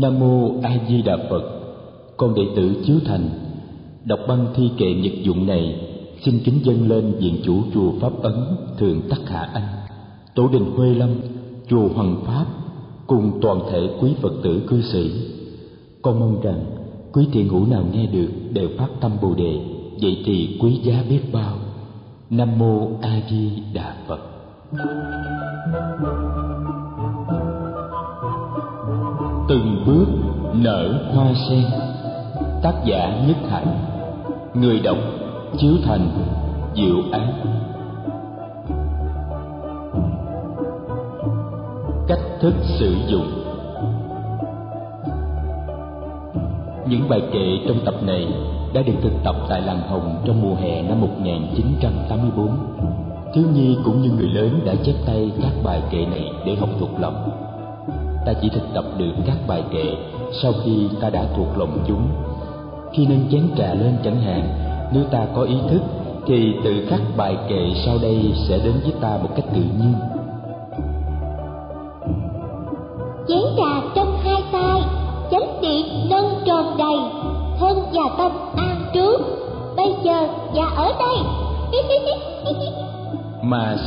Nam mô A Di Đà Phật. Con đệ tử Chiếu Thành đọc băng thi kệ nhật dụng này xin kính dâng lên viện chủ chùa Pháp Ấn Thượng Tắc Hạ Anh, Tổ đình Huê Lâm, chùa Hoàng Pháp cùng toàn thể quý Phật tử cư sĩ. Con mong rằng quý thiện hữu nào nghe được đều phát tâm Bồ đề, vậy thì quý giá biết bao. Nam mô A Di Đà Phật. Từng bước nở hoa sen Tác giả Nhất Hạnh Người đọc Chiếu Thành, Diệu Án Cách thức sử dụng Những bài kệ trong tập này đã được thực tập tại làng Hồng trong mùa hè năm 1984. Thiếu nhi cũng như người lớn đã chép tay các bài kệ này để học thuộc lòng. Ta chỉ thực tập được các bài kệ sau khi ta đã thuộc lòng chúng. Khi nâng chén trà lên chẳng hạn, nếu ta có ý thức thì từ các bài kệ sau đây sẽ đến với ta một cách tự nhiên.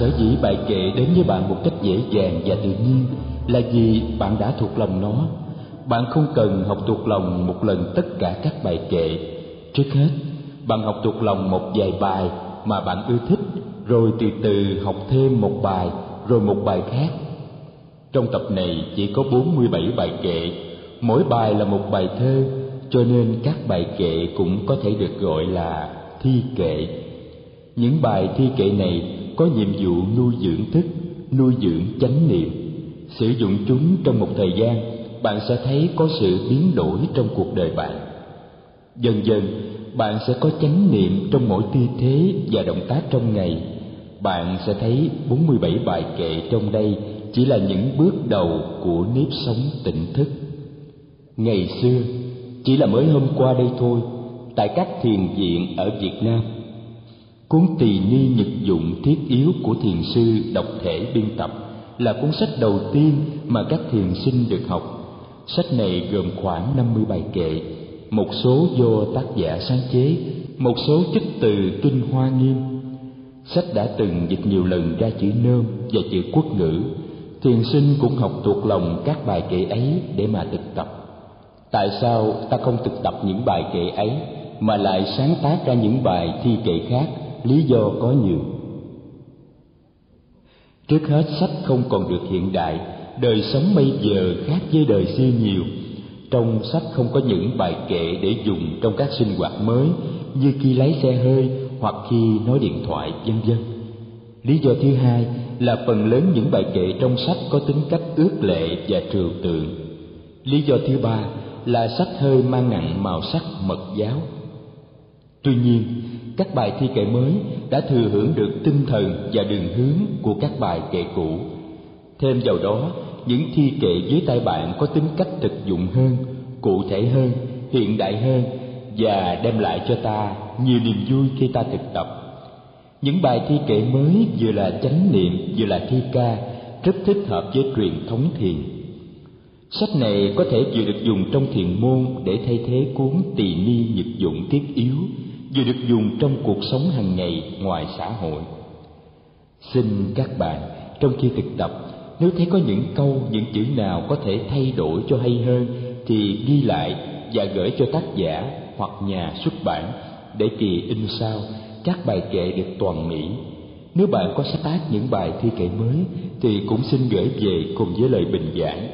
Sở dĩ bài kệ đến với bạn một cách dễ dàng và tự nhiên là vì bạn đã thuộc lòng nó. Bạn không cần học thuộc lòng một lần tất cả các bài kệ. Trước hết, bạn học thuộc lòng một vài bài mà bạn ưa thích, rồi từ từ học thêm một bài, rồi một bài khác. Trong tập này chỉ có 47 bài kệ. Mỗi bài là một bài thơ, cho nên các bài kệ cũng có thể được gọi là thi kệ. Những bài thi kệ này có nhiệm vụ nuôi dưỡng thức, nuôi dưỡng chánh niệm. Sử dụng chúng trong một thời gian, bạn sẽ thấy có sự biến đổi trong cuộc đời bạn. Dần dần, bạn sẽ có chánh niệm trong mỗi tư thế và động tác trong ngày. Bạn sẽ thấy 47 bài kệ trong đây chỉ là những bước đầu của nếp sống tỉnh thức. Ngày xưa, chỉ là mới hôm qua đây thôi, tại các thiền viện ở việt nam cuốn tỳ ni nhật dụng thiết yếu của thiền sư độc thể biên tập là cuốn sách đầu tiên mà các thiền sinh được học. Sách này gồm khoảng 50 bài kệ, một số do tác giả sáng chế, một số trích từ kinh hoa nghiêm. Sách đã từng dịch nhiều lần ra chữ nôm và chữ quốc ngữ. Thiền sinh cũng học thuộc lòng các bài kệ ấy để mà thực tập. Tại sao ta không thực tập những bài kệ ấy mà lại sáng tác ra những bài thi kệ khác? Lý do có nhiều. Trước hết, sách không còn được hiện đại, đời sống bây giờ khác với đời xưa nhiều. Trong sách không có những bài kệ để dùng trong các sinh hoạt mới, như khi lái xe hơi hoặc khi nói điện thoại, vân vân. Lý do thứ hai là phần lớn những bài kệ trong sách có tính cách ước lệ và trừu tượng. Lý do thứ ba là sách hơi mang nặng màu sắc mật giáo. Tuy nhiên các bài thi kệ mới đã thừa hưởng được tinh thần và đường hướng của các bài kệ cũ. Thêm vào đó, những thi kệ dưới tay bạn có tính cách thực dụng hơn, cụ thể hơn, hiện đại hơn và đem lại cho ta nhiều niềm vui khi ta thực tập. Những bài thi kệ mới vừa là chánh niệm, vừa là thi ca, rất thích hợp với truyền thống thiền. Sách này có thể vừa được dùng trong thiền môn để thay thế cuốn tỳ ni nhật dụng thiết yếu vừa được dùng trong cuộc sống hàng ngày ngoài xã hội. Xin các bạn, trong khi thực tập, nếu thấy có những câu, những chữ nào có thể thay đổi cho hay hơn, thì ghi lại và gửi cho tác giả hoặc nhà xuất bản để kỳ in sao các bài kệ được toàn mỹ. Nếu bạn có sáng tác những bài thi kệ mới, thì cũng xin gửi về cùng với lời bình giải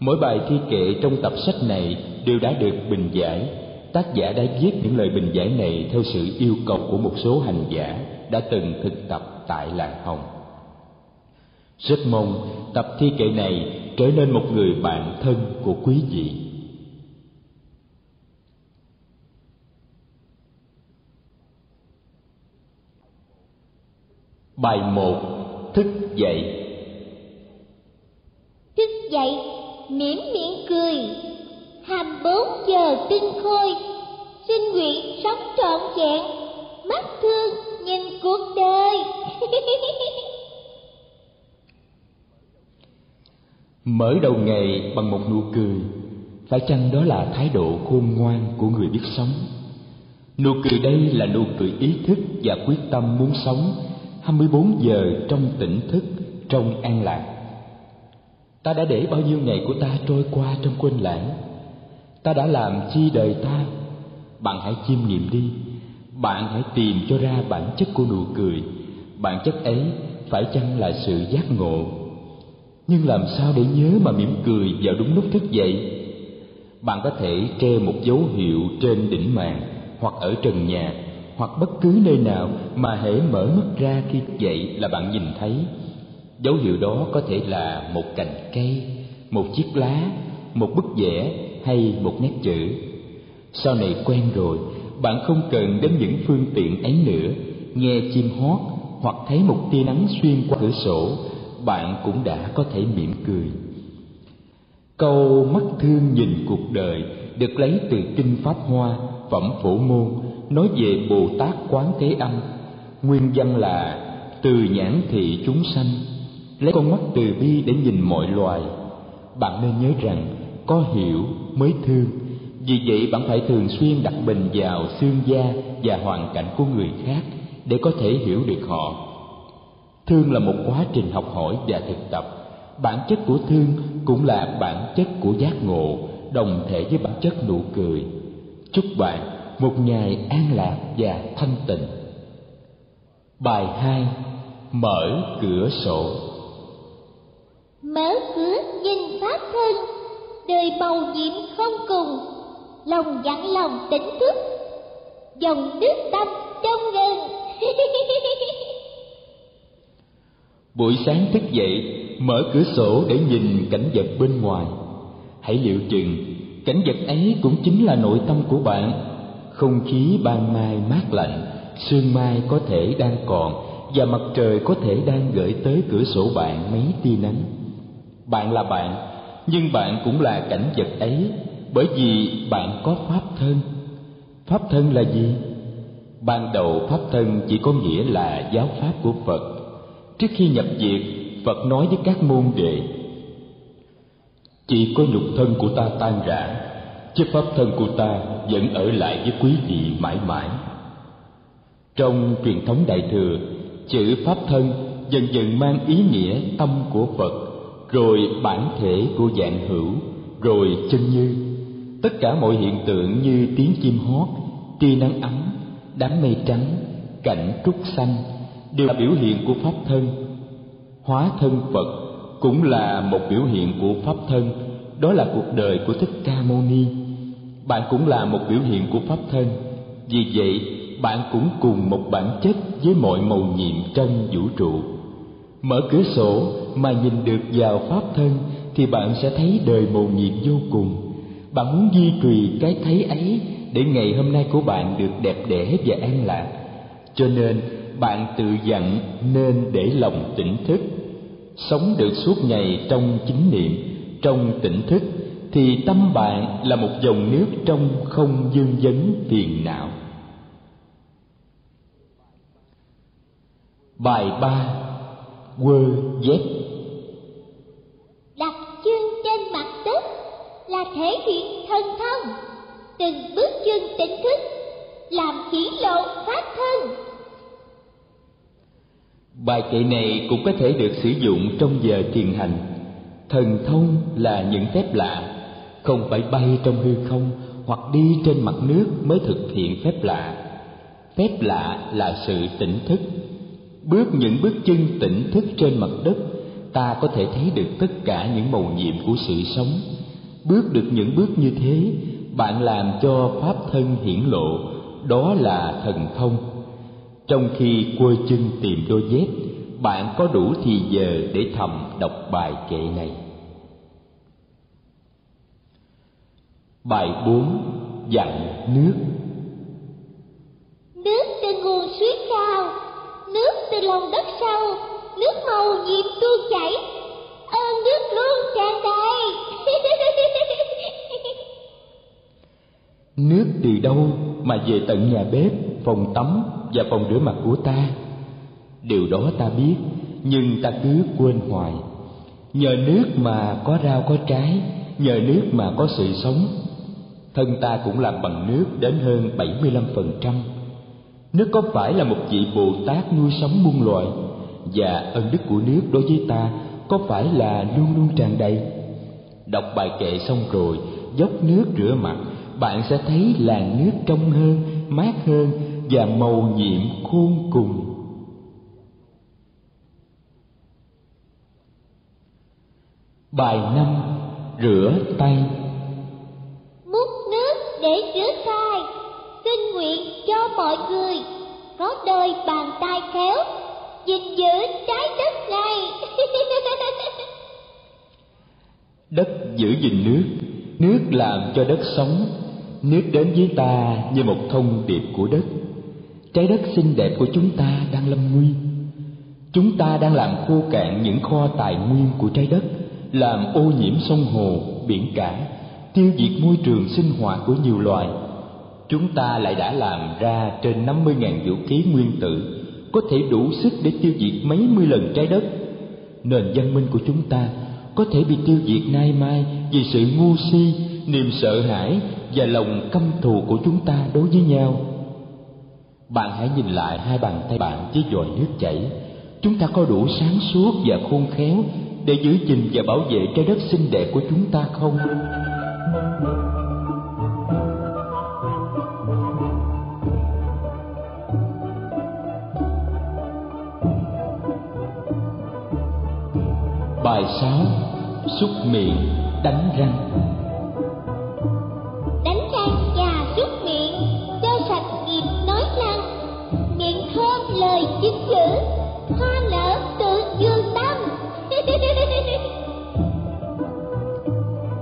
mỗi bài thi kệ trong tập sách này đều đã được bình giải tác giả đã viết những lời bình giải này theo sự yêu cầu của một số hành giả đã từng thực tập tại làng hồng. Rất mong tập thi kệ này trở nên một người bạn thân của quý vị. Bài một Thức dậy. Thức dậy, mỉm miệng cười. Hàm bốn giờ tinh khôi. Xin nguyện sống trọn vẹn. Mắt thương nhìn cuộc đời. Mở đầu ngày bằng một nụ cười. Phải chăng đó là thái độ khôn ngoan của người biết sống? Nụ cười đây là nụ cười ý thức và quyết tâm muốn sống. 24 giờ trong tỉnh thức, trong an lạc. Ta đã để bao nhiêu ngày của ta trôi qua trong quên lãng? Ta đã làm chi đời ta? Bạn hãy chiêm nghiệm đi. Bạn hãy tìm cho ra bản chất của nụ cười. Bản chất ấy phải chăng là sự giác ngộ? Nhưng làm sao để nhớ mà mỉm cười vào đúng lúc thức dậy? Bạn có thể treo một dấu hiệu trên đỉnh màn, hoặc ở trần nhà, hoặc bất cứ nơi nào mà hễ mở mắt ra khi dậy là bạn nhìn thấy. Dấu hiệu đó có thể là một cành cây, một chiếc lá, một bức vẽ hay một nét chữ. Sau này quen rồi, bạn không cần đến những phương tiện ấy nữa. Nghe chim hót hoặc thấy một tia nắng xuyên qua cửa sổ, bạn cũng đã có thể mỉm cười. Câu mắt thương nhìn cuộc đời được lấy từ kinh pháp hoa, phẩm phổ môn, nói về bồ tát quán thế âm. Nguyên văn là, từ nhãn thị chúng sanh. Lấy con mắt từ bi để nhìn mọi loài. Bạn nên nhớ rằng có hiểu mới thương. Vì vậy bạn phải thường xuyên đặt mình vào xương da và hoàn cảnh của người khác để có thể hiểu được họ. Thương là một quá trình học hỏi và thực tập. Bản chất của thương cũng là bản chất của giác ngộ, đồng thể với bản chất nụ cười. Chúc bạn một ngày an lạc và thanh tịnh. Bài hai, mở cửa sổ. Mở cửa nhìn pháp thân đời màu nhiệm không cùng, lòng dặn lòng tỉnh thức, dòng nước tâm trong gần buổi sáng thức dậy, mở cửa sổ để nhìn cảnh vật bên ngoài. Hãy liệu chừng, cảnh vật ấy cũng chính là nội tâm của bạn. Không khí ban mai mát lạnh, sương mai có thể đang còn, và mặt trời có thể đang gửi tới cửa sổ bạn mấy tia nắng. Bạn là bạn nhưng bạn cũng là cảnh vật ấy, bởi vì bạn có pháp thân. Pháp thân là gì? Ban đầu pháp thân chỉ có nghĩa là giáo pháp của phật. Trước khi nhập diệt, phật nói với các môn đệ, chỉ có nhục thân của ta tan rã, chứ pháp thân của ta vẫn ở lại với quý vị mãi mãi. Trong truyền thống đại thừa, chữ pháp thân dần dần mang ý nghĩa tâm của phật rồi bản thể của dạng hữu, rồi chân như. Tất cả mọi hiện tượng như tiếng chim hót, tia nắng ấm, đám mây trắng, cảnh trúc xanh đều là biểu hiện của pháp thân. Hóa thân phật cũng là một biểu hiện của pháp thân, đó là cuộc đời của thích ca mâu ni. Bạn cũng là một biểu hiện của pháp thân, vì vậy bạn cũng cùng một bản chất với mọi màu nhiệm trong vũ trụ mở cửa sổ mà nhìn được vào pháp thân thì bạn sẽ thấy đời màu nhiệm vô cùng. Bạn muốn duy trì cái thấy ấy để ngày hôm nay của bạn được đẹp đẽ và an lạc. Cho nên, bạn tự dặn nên để lòng tỉnh thức. Sống được suốt ngày trong chính niệm, trong tỉnh thức thì tâm bạn là một dòng nước trong không dương vấn phiền não. Bài ba quơ dép đặt chân trên mặt đất là thể hiện thân thân từng bước chân tỉnh thức làm hiển lộ pháp thân. Bài kệ này cũng có thể được sử dụng trong giờ thiền hành. Thần thông là những phép lạ không phải bay trong hư không hoặc đi trên mặt nước mới thực hiện phép lạ. Phép lạ là sự tỉnh thức bước những bước chân tỉnh thức trên mặt đất, ta có thể thấy được tất cả những màu nhiệm của sự sống. Bước được những bước như thế, bạn làm cho pháp thân hiển lộ, đó là thần thông trong khi quơ chân tìm đôi dép, bạn có đủ thì giờ để thầm đọc bài kệ này. Bài bốn dặn nước. Nước từ nguồn suối cao nước từ lòng đất sâu, nước màu nhiệm tuôn chảy ơn nước luôn tràn đầy nước từ đâu mà về tận nhà bếp, phòng tắm và phòng rửa mặt của ta điều đó ta biết, nhưng ta cứ quên hoài nhờ nước mà có rau, có trái, nhờ nước mà có sự sống. Thân ta cũng làm bằng nước đến hơn 75%. Nước có phải là một vị Bồ Tát nuôi sống muôn loài và ân đức của nước đối với ta có phải là luôn luôn tràn đầy? Đọc bài kệ xong rồi, dốc nước rửa mặt, bạn sẽ thấy làn nước trong hơn, mát hơn và màu nhiệm khôn cùng. Bài năm Rửa tay Múc nước để rửa tay Xin nguyện cho mọi người Có đôi bàn tay khéo gìn giữ trái đất này. Đất giữ gìn nước. Nước làm cho đất sống. Nước đến với ta như một thông điệp của đất. Trái đất xinh đẹp của chúng ta đang lâm nguy. Chúng ta đang làm khô cạn những kho tài nguyên của trái đất Làm ô nhiễm sông hồ, biển cả Tiêu diệt môi trường sinh hoạt của nhiều loài. Chúng ta lại đã làm ra trên 50.000 vũ khí nguyên tử Có thể đủ sức để tiêu diệt mấy mươi lần trái đất Nền văn minh của chúng ta có thể bị tiêu diệt nay mai vì sự ngu si, niềm sợ hãi và lòng căm thù của chúng ta đối với nhau. Bạn hãy nhìn lại hai bàn tay bạn với dòi nước chảy. Chúng ta có đủ sáng suốt và khôn khéo để giữ gìn và bảo vệ trái đất xinh đẹp của chúng ta không? 6 Xúc miệng, đánh răng. Đánh răng và xúc miệng Cho sạch nghiệp nói năng. Miệng thơm lời chính chữ Hoa nở tự dương tâm.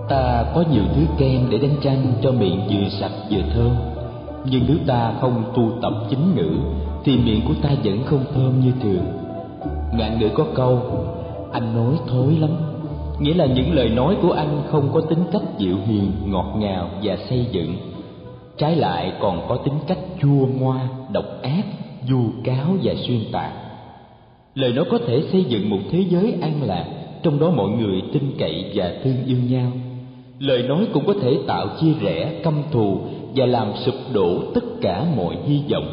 Ta có nhiều thứ kem để đánh răng cho miệng vừa sạch vừa thơm. Nhưng nếu ta không tu tập chính ngữ Thì miệng của ta vẫn không thơm như thường. Ngạn ngữ có câu anh nói thối lắm. Nghĩa là những lời nói của anh không có tính cách dịu hiền, ngọt ngào và xây dựng. Trái lại còn có tính cách chua ngoa, độc ác, vu cáo và xuyên tạc. Lời nói có thể xây dựng một thế giới an lạc, trong đó mọi người tin cậy và thương yêu nhau. Lời nói cũng có thể tạo chia rẽ, căm thù và làm sụp đổ tất cả mọi hy vọng.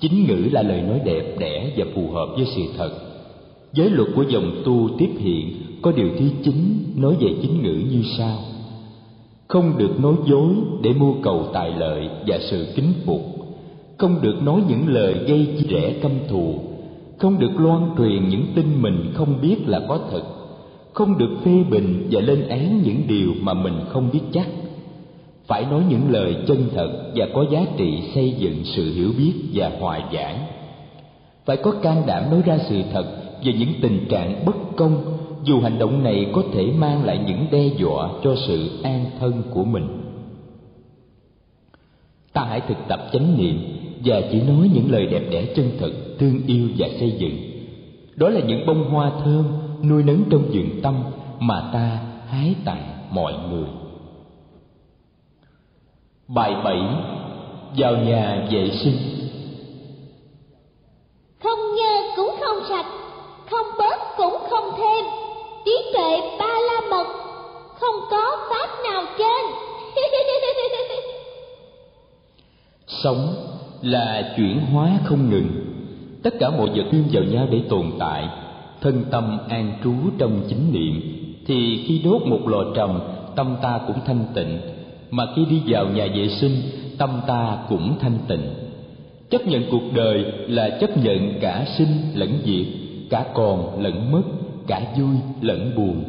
Chính ngữ là lời nói đẹp đẽ và phù hợp với sự thật. Giới luật của dòng tu tiếp hiện, có điều thứ chín nói về chính ngữ như sau. Không được nói dối để mưu cầu tài lợi và sự kính phục. Không được nói những lời gây chia rẽ căm thù. Không được loan truyền những tin mình không biết là có thật. Không được phê bình và lên án những điều mà mình không biết chắc. Phải nói những lời chân thật và có giá trị xây dựng sự hiểu biết và hòa giải. Phải có can đảm nói ra sự thật về những tình trạng bất công, dù hành động này có thể mang lại những đe dọa cho sự an thân của mình. Ta hãy thực tập chánh niệm và chỉ nói những lời đẹp đẽ chân thật, thương yêu và xây dựng. Đó là những bông hoa thơm nuôi nấng trong vườn tâm mà ta hái tặng mọi người. Bài bảy, vào nhà vệ sinh. Không nhơ cũng không sạch không bớt cũng không thêm. Trí tuệ ba la mật không có pháp nào trên. Sống là chuyển hóa không ngừng. Tất cả mọi vật tương vào nhau để tồn tại. Thân tâm an trú trong chính niệm, thì khi đốt một lò trầm, tâm ta cũng thanh tịnh. Mà khi đi vào nhà vệ sinh, tâm ta cũng thanh tịnh. Chấp nhận cuộc đời là chấp nhận cả sinh lẫn diệt cả còn lẫn mất cả vui lẫn buồn.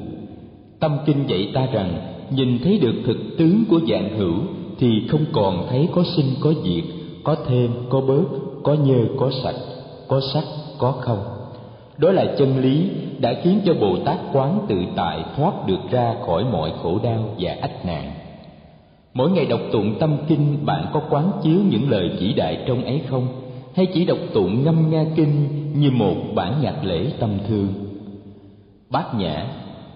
Tâm kinh dạy ta rằng, nhìn thấy được thực tướng của dạng hữu, thì không còn thấy có sinh, có diệt, có thêm, có bớt, có nhơ, có sạch, có sắc, có không. Đó là chân lý đã khiến cho bồ tát quán tự tại thoát được ra khỏi mọi khổ đau và ách nạn. Mỗi ngày đọc tụng tâm kinh, bạn có quán chiếu những lời chỉ đại trong ấy không? Hay chỉ đọc tụng ngâm nga kinh như một bản nhạc lễ tâm thương. Bát nhã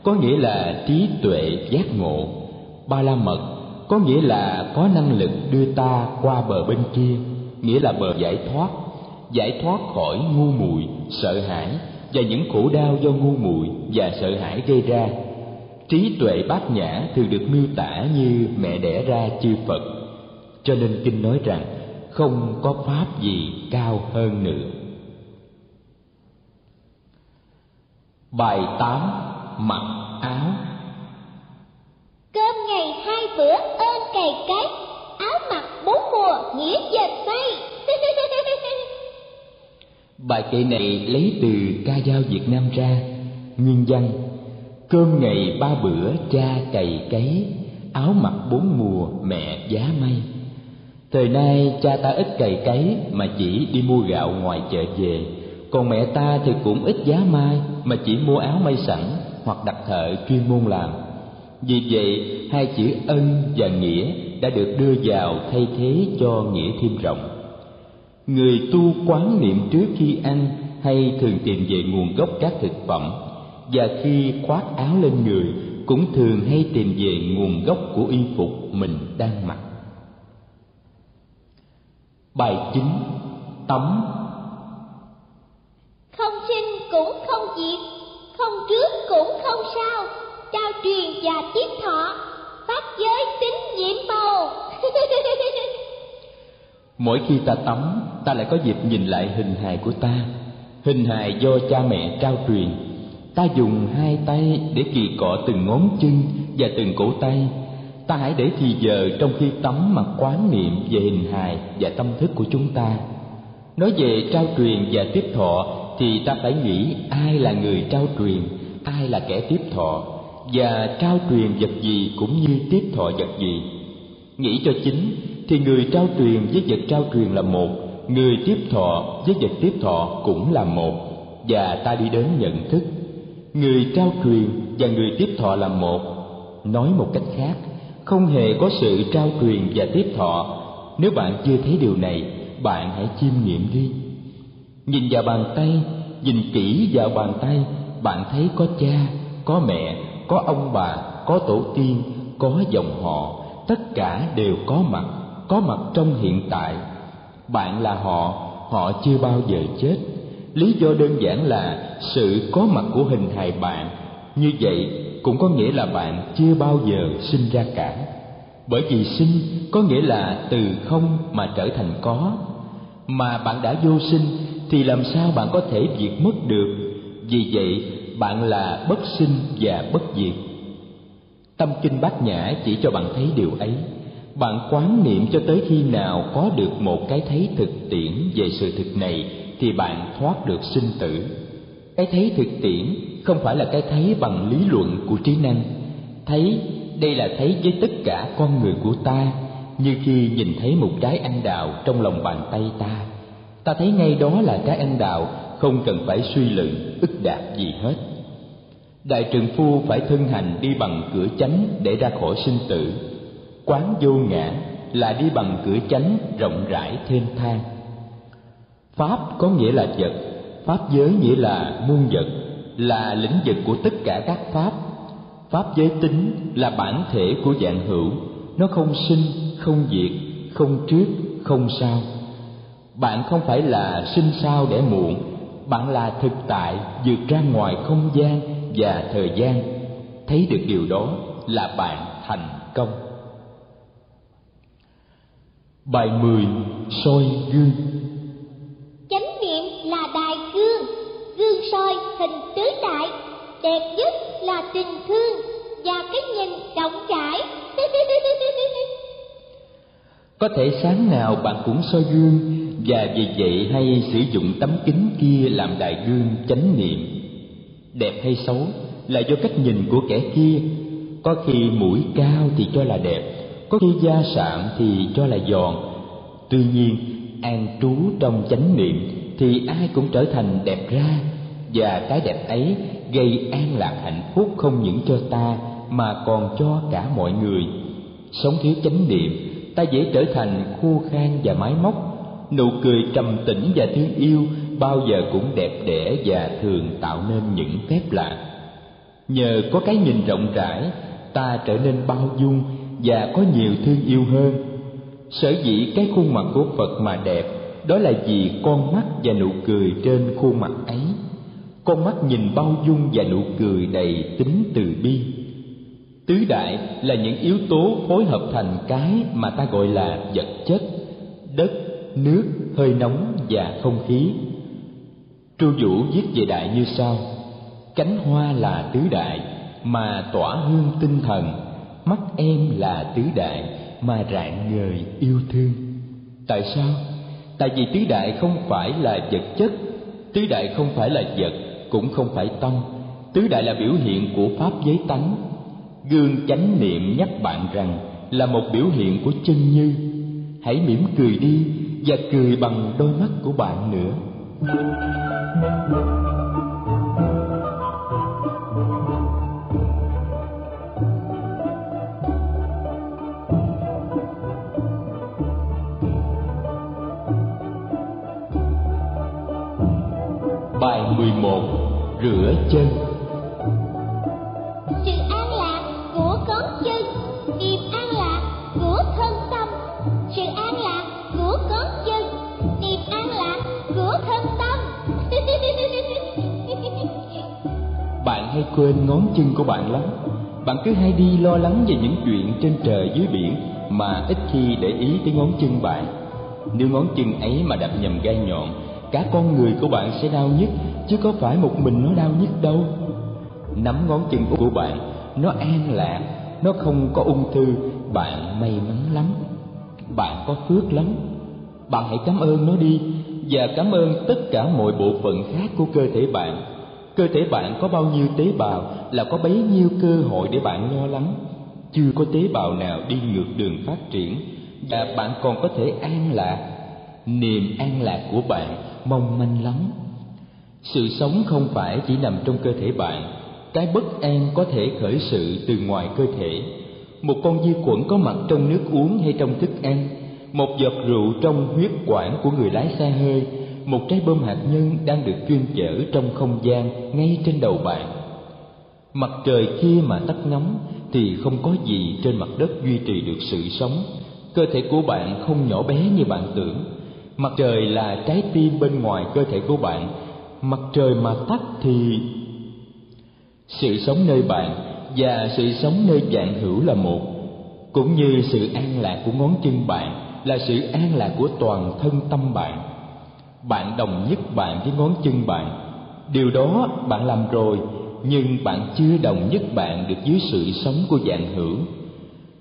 có nghĩa là trí tuệ giác ngộ. Ba la mật có nghĩa là có năng lực đưa ta qua bờ bên kia, nghĩa là bờ giải thoát giải thoát khỏi ngu muội, sợ hãi và những khổ đau do ngu muội và sợ hãi gây ra. Trí tuệ bát nhã thường được miêu tả như mẹ đẻ ra chư phật. Cho nên kinh nói rằng không có pháp gì cao hơn nữa. Bài tám mặc áo. Cơm ngày hai bữa ơn cày cấy áo mặc bốn mùa nghĩa dệt say. Bài kệ này lấy từ ca dao việt nam ra nguyên văn cơm ngày ba bữa cha cày cấy áo mặc bốn mùa mẹ giá may. Thời nay cha ta ít cày cấy mà chỉ đi mua gạo ngoài chợ về còn mẹ ta thì cũng ít giá mai, mà chỉ mua áo may sẵn hoặc đặt thợ chuyên môn làm. Vì vậy, hai chữ ân và nghĩa đã được đưa vào thay thế cho nghĩa thêm rộng. Người tu quán niệm trước khi ăn hay thường tìm về nguồn gốc các thực phẩm, và khi khoác áo lên người cũng thường hay tìm về nguồn gốc của y phục mình đang mặc. Bài chính tắm không sinh cũng không diệt không trước cũng không sau, trao truyền và tiếp thọ pháp giới tính nhiễm màu mỗi khi ta tắm ta lại có dịp nhìn lại hình hài của ta. Hình hài do cha mẹ trao truyền. Ta dùng hai tay để kỳ cọ từng ngón chân và từng cổ tay. Ta hãy để thì giờ trong khi tắm mà quán niệm về hình hài và tâm thức của chúng ta. Nói về trao truyền và tiếp thọ thì ta phải nghĩ ai là người trao truyền, ai là kẻ tiếp thọ, và trao truyền vật gì cũng như tiếp thọ vật gì. Nghĩ cho chính, thì người trao truyền với vật trao truyền là một, người tiếp thọ với vật tiếp thọ cũng là một, và ta đi đến nhận thức. Người trao truyền và người tiếp thọ là một. Nói một cách khác, không hề có sự trao truyền và tiếp thọ. Nếu bạn chưa thấy điều này, bạn hãy chiêm nghiệm đi nhìn vào bàn tay, nhìn kỹ vào bàn tay, bạn thấy có cha, có mẹ, có ông bà, có tổ tiên, có dòng họ. Tất cả đều có mặt có mặt trong hiện tại. Bạn là họ họ chưa bao giờ chết. Lý do đơn giản là sự có mặt của hình hài bạn. Như vậy cũng có nghĩa là bạn chưa bao giờ sinh ra cả. Bởi vì sinh có nghĩa là từ không mà trở thành có. Mà bạn đã vô sinh thì làm sao bạn có thể diệt mất được? Vì vậy, bạn là bất sinh và bất diệt. Tâm kinh bát nhã chỉ cho bạn thấy điều ấy. Bạn quán niệm cho tới khi nào có được một cái thấy thực tiễn về sự thực này thì bạn thoát được sinh tử. Cái thấy thực tiễn không phải là cái thấy bằng lý luận của trí năng. Thấy, đây là thấy với tất cả con người của ta. Như khi nhìn thấy một trái anh đào trong lòng bàn tay ta ta thấy ngay đó là trái anh đạo, không cần phải suy luận, ức đạt gì hết. Đại trường phu phải thân hành đi bằng cửa chánh để ra khỏi sinh tử. Quán vô ngã là đi bằng cửa chánh rộng rãi thênh thang. Pháp có nghĩa là vật, pháp giới nghĩa là muôn vật, là lĩnh vực của tất cả các pháp. Pháp giới tính là bản thể của dạng hữu, nó không sinh, không diệt, không trước, không sau bạn không phải là sinh sau để muộn bạn là thực tại vượt ra ngoài không gian và thời gian. Thấy được điều đó là bạn thành công. Bài mười soi gương. Chánh niệm là đài gương gương soi hình tứ đại đẹp nhất là tình thương và cái nhìn rộng rãi. Có thể sáng nào bạn cũng soi gương và vì vậy hay sử dụng tấm kính kia làm đại gương chánh niệm. Đẹp hay xấu là do cách nhìn của kẻ kia. Có khi mũi cao thì cho là đẹp, có khi da sạm thì cho là giòn. Tuy nhiên, an trú trong chánh niệm thì ai cũng trở thành đẹp ra, và cái đẹp ấy gây an lạc hạnh phúc không những cho ta, mà còn cho cả mọi người. Sống thiếu chánh niệm, ta dễ trở thành khô khan và mái móc nụ cười trầm tĩnh và thương yêu bao giờ cũng đẹp đẽ và thường tạo nên những phép lạ. Nhờ có cái nhìn rộng rãi, ta trở nên bao dung và có nhiều thương yêu hơn. Sở dĩ cái khuôn mặt của phật mà đẹp, đó là vì con mắt và nụ cười trên khuôn mặt ấy. Con mắt nhìn bao dung và nụ cười đầy tính từ bi. Tứ đại là những yếu tố phối hợp thành cái mà ta gọi là vật chất, đất nước hơi nóng và không khí. Tru vũ viết về đại như sau cánh hoa là tứ đại, mà tỏa hương tinh thần. Mắt em là tứ đại, mà rạng ngời yêu thương. Tại sao? Tại vì tứ đại không phải là vật chất, tứ đại không phải là vật, cũng không phải tâm. Tứ đại là biểu hiện của pháp giới tánh. Gương chánh niệm nhắc bạn rằng là một biểu hiện của chân như. Hãy mỉm cười đi và cười bằng đôi mắt của bạn nữa. Bài 11 Rửa chân quên ngón chân của bạn lắm. Bạn cứ hay đi lo lắng về những chuyện trên trời dưới biển Mà ít khi để ý tới ngón chân bạn. Nếu ngón chân ấy mà đập nhầm gai nhọn, cả con người của bạn sẽ đau nhất, chứ có phải một mình nó đau nhất đâu. Nắm ngón chân của bạn, nó an lạc, nó không có ung thư, bạn may mắn lắm. Bạn có phước lắm. Bạn hãy cảm ơn nó đi, và cảm ơn tất cả mọi bộ phận khác của cơ thể bạn cơ thể bạn có bao nhiêu tế bào là có bấy nhiêu cơ hội để bạn lo lắng? Chưa có tế bào nào đi ngược đường phát triển. Và bạn còn có thể an lạc. Niềm an lạc của bạn mong manh lắm. Sự sống không phải chỉ nằm trong cơ thể bạn. Cái bất an có thể khởi sự từ ngoài cơ thể. Một con vi khuẩn có mặt trong nước uống hay trong thức ăn, một giọt rượu trong huyết quản của người lái xe hơi một trái bom hạt nhân đang được chuyên chở trong không gian ngay trên đầu bạn mặt trời kia mà tắt ngấm thì không có gì trên mặt đất duy trì được sự sống. Cơ thể của bạn không nhỏ bé như bạn tưởng. Mặt trời là trái tim bên ngoài cơ thể của bạn. Mặt trời mà tắt thì sự sống nơi bạn và sự sống nơi dạng hữu là một, cũng như sự an lạc của ngón chân bạn là sự an lạc của toàn thân tâm bạn bạn đồng nhất bạn với ngón chân bạn. Điều đó bạn làm rồi, nhưng bạn chưa đồng nhất bạn được dưới sự sống của dạng hữu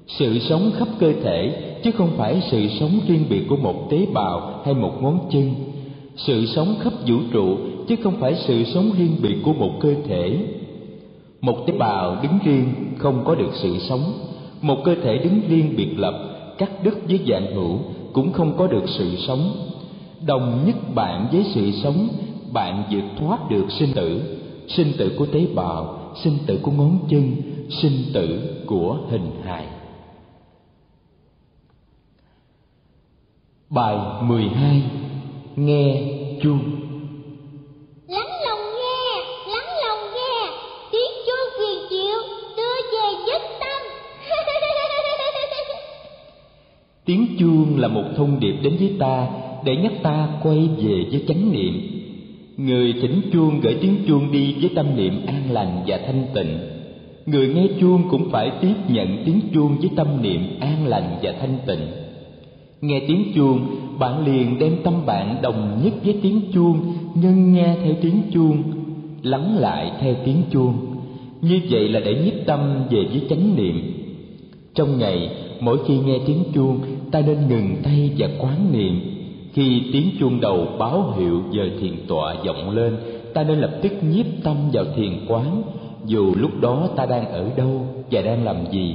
sự sống khắp cơ thể, chứ không phải sự sống riêng biệt của một tế bào hay một ngón chân. Sự sống khắp vũ trụ, chứ không phải sự sống riêng biệt của một cơ thể. Một tế bào đứng riêng không có được sự sống. Một cơ thể đứng riêng biệt lập, cắt đứt với dạng hữu cũng không có được sự sống đồng nhất bạn với sự sống bạn vượt thoát được sinh tử. Sinh tử của tế bào sinh tử của ngón chân sinh tử của hình hài. Bài 12 Nghe chuông Lắng lòng nghe, lắng lòng nghe. Tiếng chuông quyền diệu đưa về giấc tâm. Tiếng chuông là một thông điệp đến với ta để nhắc ta quay về với chánh niệm Người thỉnh chuông gửi tiếng chuông đi với tâm niệm an lành và thanh tịnh Người nghe chuông cũng phải tiếp nhận tiếng chuông với tâm niệm an lành và thanh tịnh Nghe tiếng chuông, bạn liền đem tâm bạn đồng nhất với tiếng chuông, nhưng nghe theo tiếng chuông, lắng lại theo tiếng chuông. Như vậy là để nhiếp tâm về với chánh niệm. Trong ngày, mỗi khi nghe tiếng chuông, ta nên ngừng tay và quán niệm. Khi tiếng chuông đầu báo hiệu giờ thiền tọa vọng lên, ta nên lập tức nhiếp tâm vào thiền quán, dù lúc đó ta đang ở đâu và đang làm gì.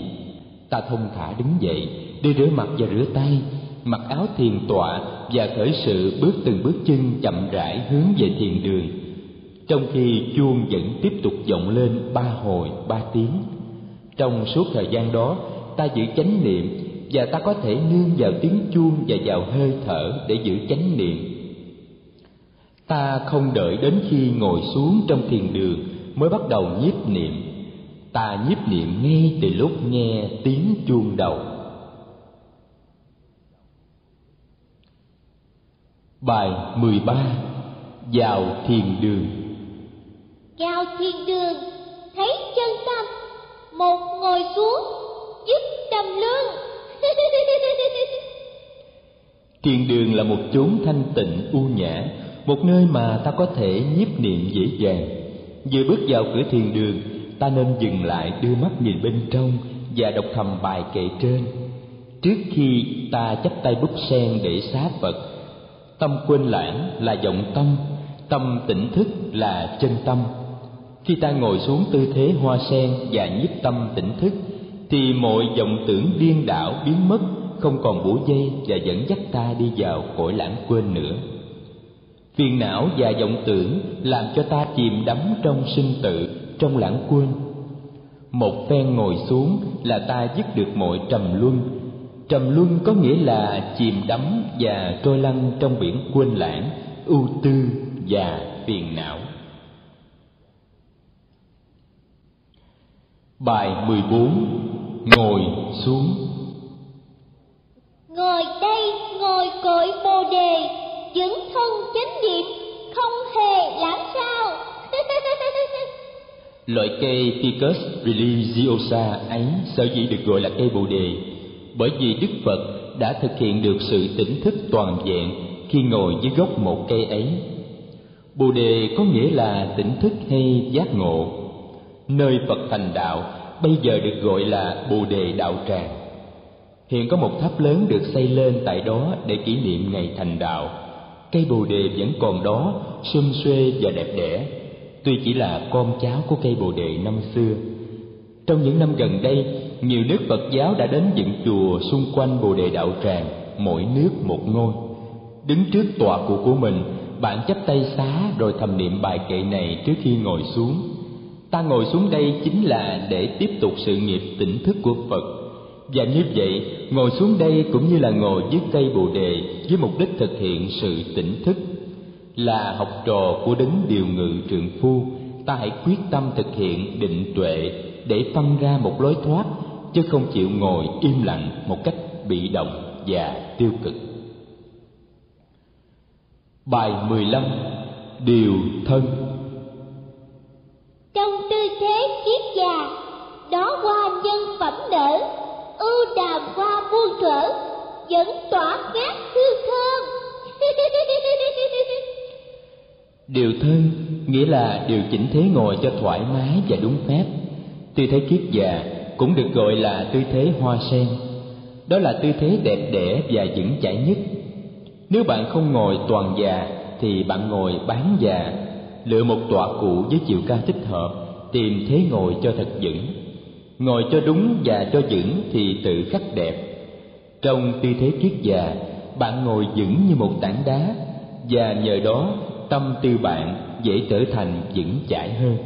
Ta thông thả đứng dậy, đi rửa mặt và rửa tay, mặc áo thiền tọa và khởi sự bước từng bước chân chậm rãi hướng về thiền đường trong khi chuông vẫn tiếp tục vọng lên ba hồi ba tiếng trong suốt thời gian đó ta giữ chánh niệm và ta có thể nương vào tiếng chuông và vào hơi thở để giữ chánh niệm. Ta không đợi đến khi ngồi xuống trong thiền đường mới bắt đầu nhiếp niệm. Ta nhiếp niệm ngay từ lúc nghe tiếng chuông đầu. Bài 13 Vào thiền đường. Vào thiền đường, thấy chân tâm một ngồi xuống giúp trầm lương. Thiền đường là một chốn thanh tịnh u nhã, một nơi mà ta có thể nhiếp niệm dễ dàng. Vừa bước vào cửa thiền đường, ta nên dừng lại đưa mắt nhìn bên trong và đọc thầm bài kệ trên. Trước khi ta chắp tay bút sen để xá Phật, tâm quên lãng là vọng tâm, tâm tỉnh thức là chân tâm. Khi ta ngồi xuống tư thế hoa sen và nhiếp tâm tỉnh thức, thì mọi vọng tưởng điên đảo biến mất, không còn bủa dây và dẫn dắt ta đi vào cõi lãng quên nữa. Phiền não và vọng tưởng làm cho ta chìm đắm trong sinh tử, trong lãng quên. Một phen ngồi xuống là ta dứt được mọi trầm luân. Trầm luân có nghĩa là chìm đắm và trôi lăn trong biển quên lãng, ưu tư và phiền não. Bài 14 ngồi xuống Ngồi đây, ngồi cội bồ đề, dưỡng thân chánh niệm, không hề lãng sao. Loại cây Ficus religiosa ấy sở dĩ được gọi là cây bồ đề bởi vì Đức Phật đã thực hiện được sự tỉnh thức toàn vẹn khi ngồi dưới gốc một cây ấy. Bồ đề có nghĩa là tỉnh thức hay giác ngộ. Nơi Phật thành đạo bây giờ được gọi là Bồ đề đạo tràng Hiện có một tháp lớn được xây lên tại đó để kỷ niệm ngày thành đạo. Cây bồ đề vẫn còn đó, xum xuê và đẹp đẽ, tuy chỉ là con cháu của cây bồ đề năm xưa. Trong những năm gần đây, nhiều nước Phật giáo đã đến dựng chùa xung quanh bồ đề đạo tràng, mỗi nước một ngôi. Đứng trước tọa cụ của mình, bạn chắp tay xá rồi thầm niệm bài kệ này trước khi ngồi xuống. Ta ngồi xuống đây chính là để tiếp tục sự nghiệp tỉnh thức của Phật và như vậy, ngồi xuống đây cũng như là ngồi dưới cây bồ đề với mục đích thực hiện sự tỉnh thức. Là học trò của đấng điều ngự trượng phu, ta hãy quyết tâm thực hiện định tuệ để phân ra một lối thoát, chứ không chịu ngồi im lặng một cách bị động và tiêu cực. Bài 15 Điều thân trong tư thế kiết già, đó qua nhân phẩm nở ưu đàm qua muôn thở vẫn tỏa ngát hương thơm điều thân nghĩa là điều chỉnh thế ngồi cho thoải mái và đúng phép. Tư thế kiết già cũng được gọi là tư thế hoa sen. Đó là tư thế đẹp đẽ và vững chãi nhất. Nếu bạn không ngồi toàn già thì bạn ngồi bán già lựa một tọa cụ với chiều cao thích hợp, tìm thế ngồi cho thật vững. Ngồi cho đúng và cho vững thì tự khắc đẹp. Trong tư thế kiết già, bạn ngồi vững như một tảng đá, và nhờ đó tâm tư bạn dễ trở thành vững chãi hơn.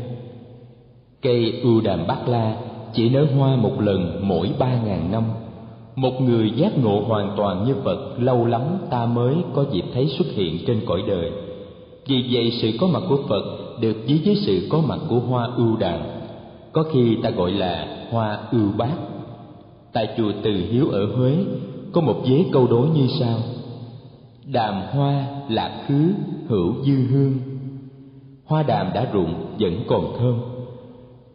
Cây ưu đàm bát la chỉ nở hoa một lần mỗi ba ngàn năm. Một người giác ngộ hoàn toàn như phật lâu lắm ta mới có dịp thấy xuất hiện trên cõi đời vì vậy sự có mặt của phật được ví với sự có mặt của hoa ưu đàn có khi ta gọi là hoa ưu bát. Tại chùa từ hiếu ở huế, có một vế câu đối như sau. Đàm hoa lạc khứ hữu dư hương. Hoa đàm đã rụng vẫn còn thơm.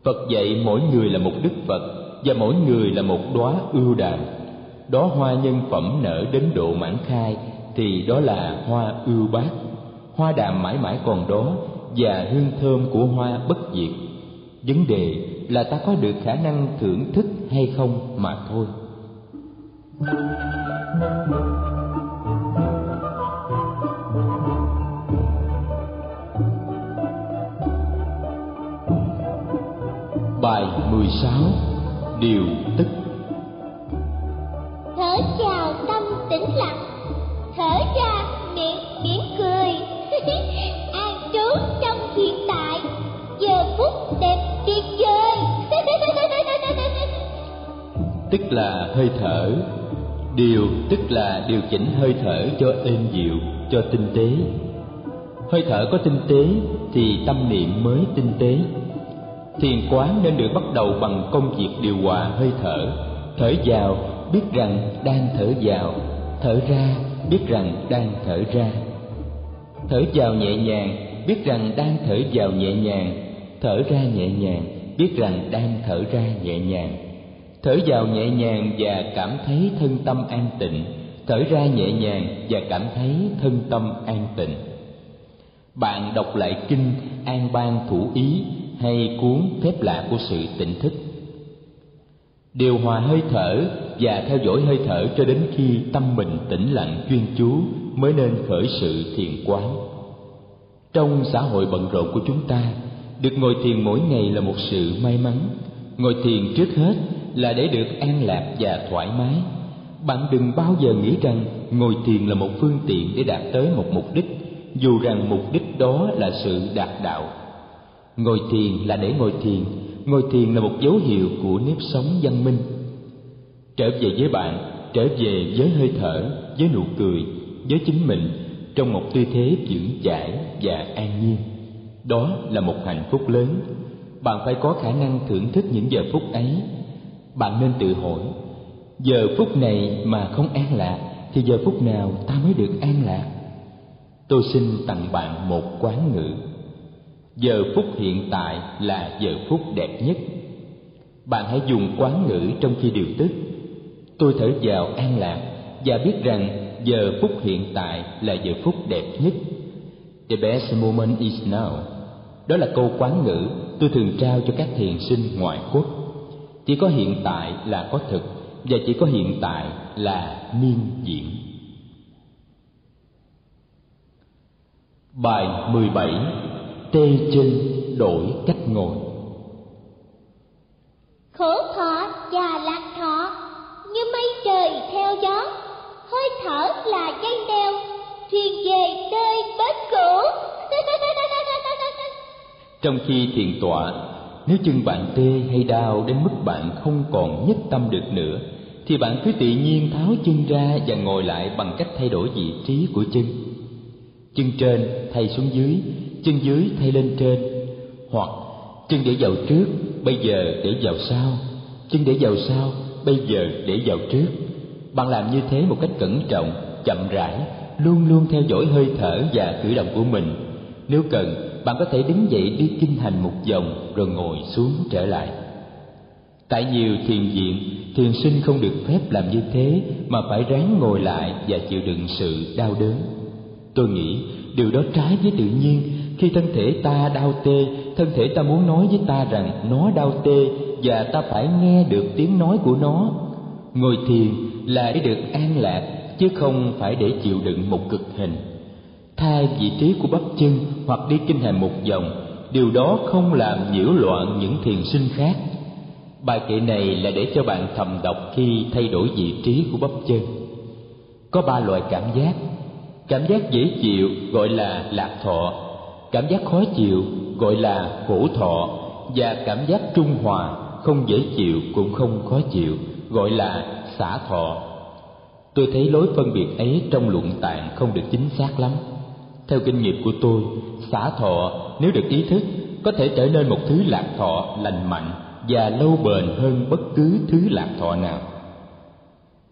Phật dạy mỗi người là một đức phật và mỗi người là một đóa ưu đàm. Đó hoa nhân phẩm nở đến độ mãn khai thì đó là hoa ưu bát hoa đàm mãi mãi còn đó và hương thơm của hoa bất diệt. Vấn đề là ta có được khả năng thưởng thức hay không mà thôi. Bài 16 Điều tức. Thở chào tâm tĩnh lặng. Thở ra An trú trong hiện tại. Giờ phút đẹp tuyệt vời tức là hơi thở. Điều tức là điều chỉnh hơi thở cho êm dịu, cho tinh tế. Hơi thở có tinh tế thì tâm niệm mới tinh tế. Thiền quán nên được bắt đầu bằng công việc điều hòa hơi thở. Thở vào, biết rằng đang thở vào. Thở ra, biết rằng đang thở ra thở vào nhẹ nhàng, biết rằng đang thở vào nhẹ nhàng. Thở ra nhẹ nhàng, biết rằng đang thở ra nhẹ nhàng. Thở vào nhẹ nhàng và cảm thấy thân tâm an tịnh. Thở ra nhẹ nhàng và cảm thấy thân tâm an tịnh. Bạn đọc lại kinh an ban thủ ý hay cuốn phép lạ của sự tỉnh thức. Điều hòa hơi thở và theo dõi hơi thở cho đến khi tâm mình tĩnh lặng chuyên chú mới nên khởi sự thiền quán. Trong xã hội bận rộn của chúng ta, được ngồi thiền mỗi ngày là một sự may mắn. Ngồi thiền trước hết là để được an lạc và thoải mái. Bạn đừng bao giờ nghĩ rằng ngồi thiền là một phương tiện để đạt tới một mục đích, dù rằng mục đích đó là sự đạt đạo. Ngồi thiền là để ngồi thiền. Ngồi thiền là một dấu hiệu của nếp sống văn minh. Trở về với bạn, trở về với hơi thở, với nụ cười với chính mình trong một tư thế vững chãi và an nhiên. Đó là một hạnh phúc lớn. Bạn phải có khả năng thưởng thức những giờ phút ấy. Bạn nên tự hỏi, giờ phút này mà không an lạc thì giờ phút nào ta mới được an lạc? Tôi xin tặng bạn một quán ngữ. Giờ phút hiện tại là giờ phút đẹp nhất. Bạn hãy dùng quán ngữ trong khi điều tức. Tôi thở vào an lạc và biết rằng giờ phút hiện tại là giờ phút đẹp nhất. The best moment is now. Đó là câu quán ngữ tôi thường trao cho các thiền sinh ngoại quốc. Chỉ có hiện tại là có thực và chỉ có hiện tại là niên diễn. Bài 17 tê chân đổi cách ngồi. Khổ thọ và lạc thọ, như mây trời theo gió hơi thở là dây đeo. Thuyền về nơi bến cũ. Trong khi thiền tọa, nếu chân bạn tê hay đau đến mức bạn không còn nhất tâm được nữa, thì bạn cứ tự nhiên tháo chân ra và ngồi lại bằng cách thay đổi vị trí của chân. Chân trên thay xuống dưới, chân dưới thay lên trên. Hoặc, chân để vào trước, bây giờ để vào sau. Chân để vào sau, bây giờ để vào trước bạn làm như thế một cách cẩn trọng, chậm rãi, luôn luôn theo dõi hơi thở và cử động của mình. Nếu cần, bạn có thể đứng dậy đi kinh hành một vòng rồi ngồi xuống trở lại. Tại nhiều thiền viện, thiền sinh không được phép làm như thế mà phải ráng ngồi lại và chịu đựng sự đau đớn. Tôi nghĩ điều đó trái với tự nhiên. Khi thân thể ta đau tê, thân thể ta muốn nói với ta rằng nó đau tê và ta phải nghe được tiếng nói của nó. Ngồi thiền là để được an lạc, chứ không phải để chịu đựng một cực hình. Thay vị trí của bắp chân hoặc đi kinh hành một vòng, điều đó không làm nhiễu loạn những thiền sinh khác. Bài kệ này là để cho bạn thầm đọc khi thay đổi vị trí của bắp chân. Có ba loại cảm giác. Cảm giác dễ chịu gọi là lạc thọ, cảm giác khó chịu gọi là khổ thọ, và cảm giác trung hòa, không dễ chịu cũng không khó chịu gọi là xả thọ. Tôi thấy lối phân biệt ấy trong luận tạng không được chính xác lắm. Theo kinh nghiệm của tôi, xả thọ, nếu được ý thức, có thể trở nên một thứ lạc thọ lành mạnh và lâu bền hơn bất cứ thứ lạc thọ nào.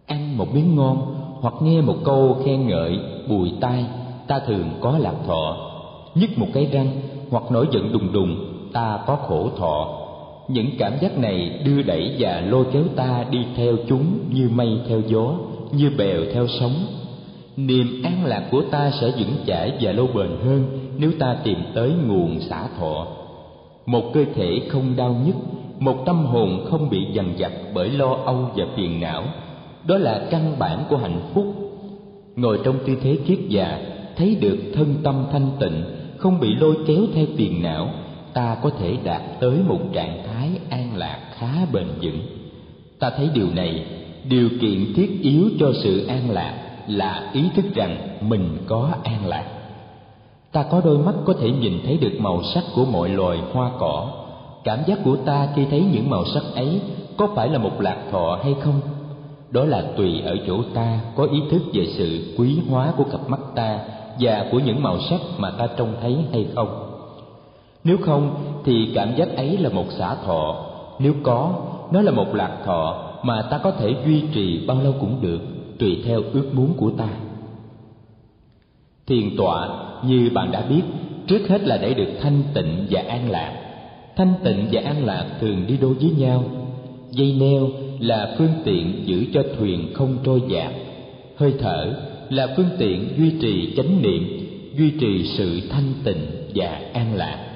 Ăn một miếng ngon hoặc nghe một câu khen ngợi, bùi tai, ta thường có lạc thọ. Nhức một cái răng hoặc nổi giận đùng đùng, ta có khổ thọ những cảm giác này đưa đẩy và lôi kéo ta đi theo chúng như mây theo gió, như bèo theo sóng. Niềm an lạc của ta sẽ vững chãi và lâu bền hơn nếu ta tìm tới nguồn xả thọ. Một cơ thể không đau nhức, một tâm hồn không bị dằn vặt bởi lo âu và phiền não. Đó là căn bản của hạnh phúc. Ngồi trong tư thế kiết già, thấy được thân tâm thanh tịnh, không bị lôi kéo theo phiền não ta có thể đạt tới một trạng thái an lạc khá bền vững. Ta thấy điều này, điều kiện thiết yếu cho sự an lạc là ý thức rằng mình có an lạc. Ta có đôi mắt có thể nhìn thấy được màu sắc của mọi loài hoa cỏ. Cảm giác của ta khi thấy những màu sắc ấy có phải là một lạc thọ hay không? Đó là tùy ở chỗ ta có ý thức về sự quý hóa của cặp mắt ta và của những màu sắc mà ta trông thấy hay không nếu không, thì cảm giác ấy là một xả thọ. Nếu có, nó là một lạc thọ mà ta có thể duy trì bao lâu cũng được, tùy theo ước muốn của ta. Thiền tọa, như bạn đã biết, trước hết là để được thanh tịnh và an lạc. Thanh tịnh và an lạc thường đi đôi với nhau. Dây neo là phương tiện giữ cho thuyền không trôi dạt. Hơi thở là phương tiện duy trì chánh niệm, duy trì sự thanh tịnh và an lạc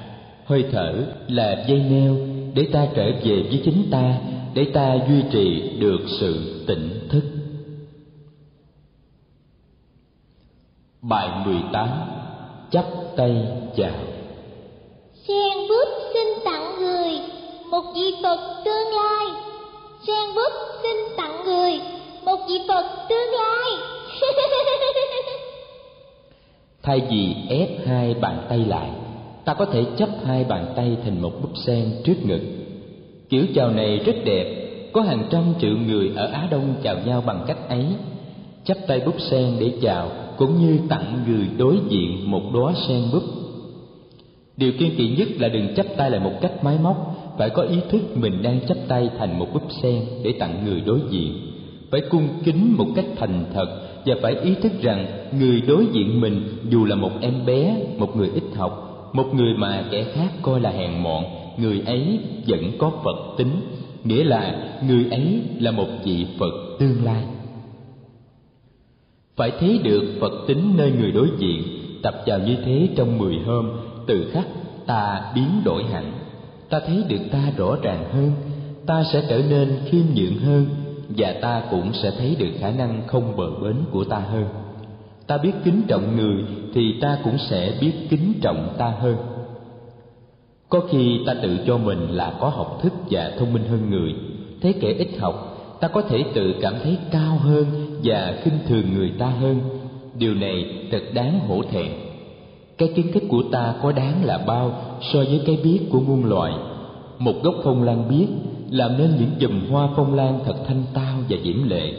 hơi thở là dây neo để ta trở về với chính ta để ta duy trì được sự tỉnh thức. Bài 18 chắp tay chào. Sen bút xin tặng người một vị phật tương lai. Sen bút xin tặng người một vị phật tương lai. Thay vì ép hai bàn tay lại ta có thể chấp hai bàn tay thành một búp sen trước ngực. Kiểu chào này rất đẹp, có hàng trăm triệu người ở á đông chào nhau bằng cách ấy. Chắp tay búp sen để chào, cũng như tặng người đối diện một đóa sen búp. Điều kiên kỵ nhất là đừng chấp tay lại một cách máy móc, phải có ý thức mình đang chấp tay thành một búp sen để tặng người đối diện. Phải cung kính một cách thành thật và phải ý thức rằng người đối diện mình dù là một em bé, một người ít học một người mà kẻ khác coi là hèn mọn, người ấy vẫn có phật tính, nghĩa là người ấy là một vị phật tương lai. Phải thấy được phật tính nơi người đối diện, tập vào như thế trong mười hôm, từ khắc ta biến đổi hẳn. Ta thấy được ta rõ ràng hơn, ta sẽ trở nên khiêm nhượng hơn, và ta cũng sẽ thấy được khả năng không bờ bến của ta hơn ta biết kính trọng người thì ta cũng sẽ biết kính trọng ta hơn. Có khi ta tự cho mình là có học thức và thông minh hơn người. Thấy kẻ ít học, ta có thể tự cảm thấy cao hơn và khinh thường người ta hơn. Điều này thật đáng hổ thẹn. Cái kiến thức của ta có đáng là bao so với cái biết của muôn loài. Một gốc phong lan biết làm nên những chùm hoa phong lan thật thanh tao và diễm lệ.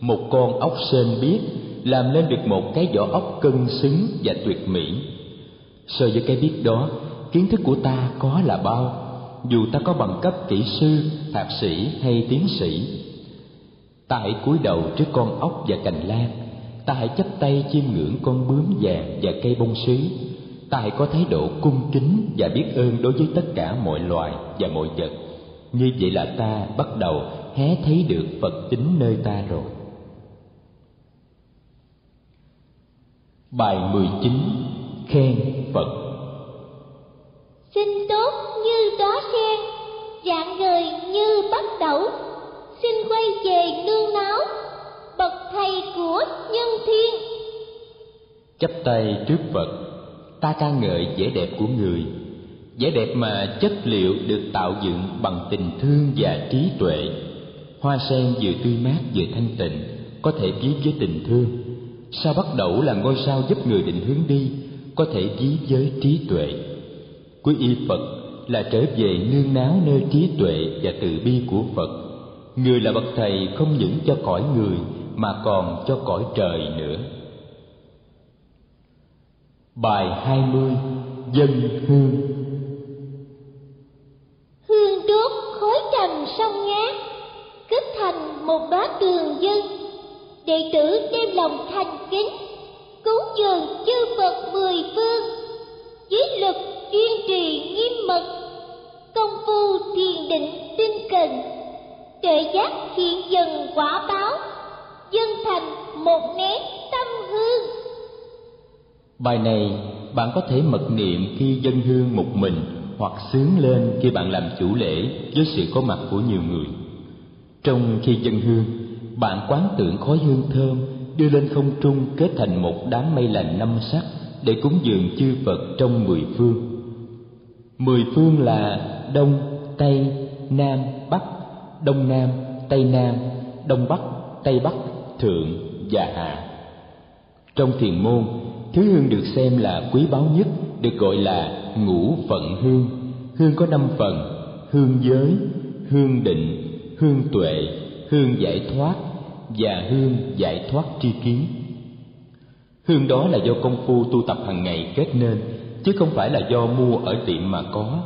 Một con ốc sên biết làm nên được một cái vỏ ốc cân xứng và tuyệt mỹ. So với cái biết đó, kiến thức của ta có là bao, dù ta có bằng cấp kỹ sư, thạc sĩ hay tiến sĩ. Ta hãy cúi đầu trước con ốc và cành lan. Ta hãy chắp tay chiêm ngưỡng con bướm vàng và cây bông sứ ta hãy có thái độ cung kính và biết ơn đối với tất cả mọi loài và mọi vật. Như vậy là ta bắt đầu hé thấy được phật tính nơi ta rồi. Bài 19 khen phật. Xin tốt như đóa sen dạng người như bắt đẩu xin quay về nương náu bậc thầy của nhân thiên. Chắp tay trước phật ta ca ngợi vẻ đẹp của người. Vẻ đẹp mà chất liệu được tạo dựng bằng tình thương và trí tuệ. Hoa sen vừa tươi mát vừa thanh tịnh có thể ví với tình thương sao bắt đầu là ngôi sao giúp người định hướng đi, có thể ví với trí tuệ? Quý y phật là trở về nương náo nơi trí tuệ và từ bi của phật. Người là bậc thầy không những cho cõi người mà còn cho cõi trời nữa. Bài hai mươi, dân hương. Hương trước khói trầm sông ngát, kết thành một đóa tường dân đệ tử đem lòng thành kính cúng dường chư phật mười phương. Dưới lực kiên trì nghiêm mật, công phu thiền định tinh cần tuệ giác hiện dần quả báo, dân thành một nén tâm hương. Bài này bạn có thể mật niệm khi dân hương một mình hoặc sướng lên khi bạn làm chủ lễ với sự có mặt của nhiều người. Trong khi dân hương bạn quán tưởng khói hương thơm đưa lên không trung kết thành một đám mây lành năm sắc để cúng dường chư Phật trong mười phương. Mười phương là Đông, Tây, Nam, Bắc, Đông Nam, Tây Nam, Đông Bắc, Tây Bắc, Thượng và Hạ. Trong thiền môn, thứ hương được xem là quý báu nhất được gọi là ngũ phận hương. Hương có năm phần: hương giới, hương định, hương tuệ, hương giải thoát và hương giải thoát tri kiến. Hương đó là do công phu tu tập hàng ngày kết nên, chứ không phải là do mua ở tiệm mà có.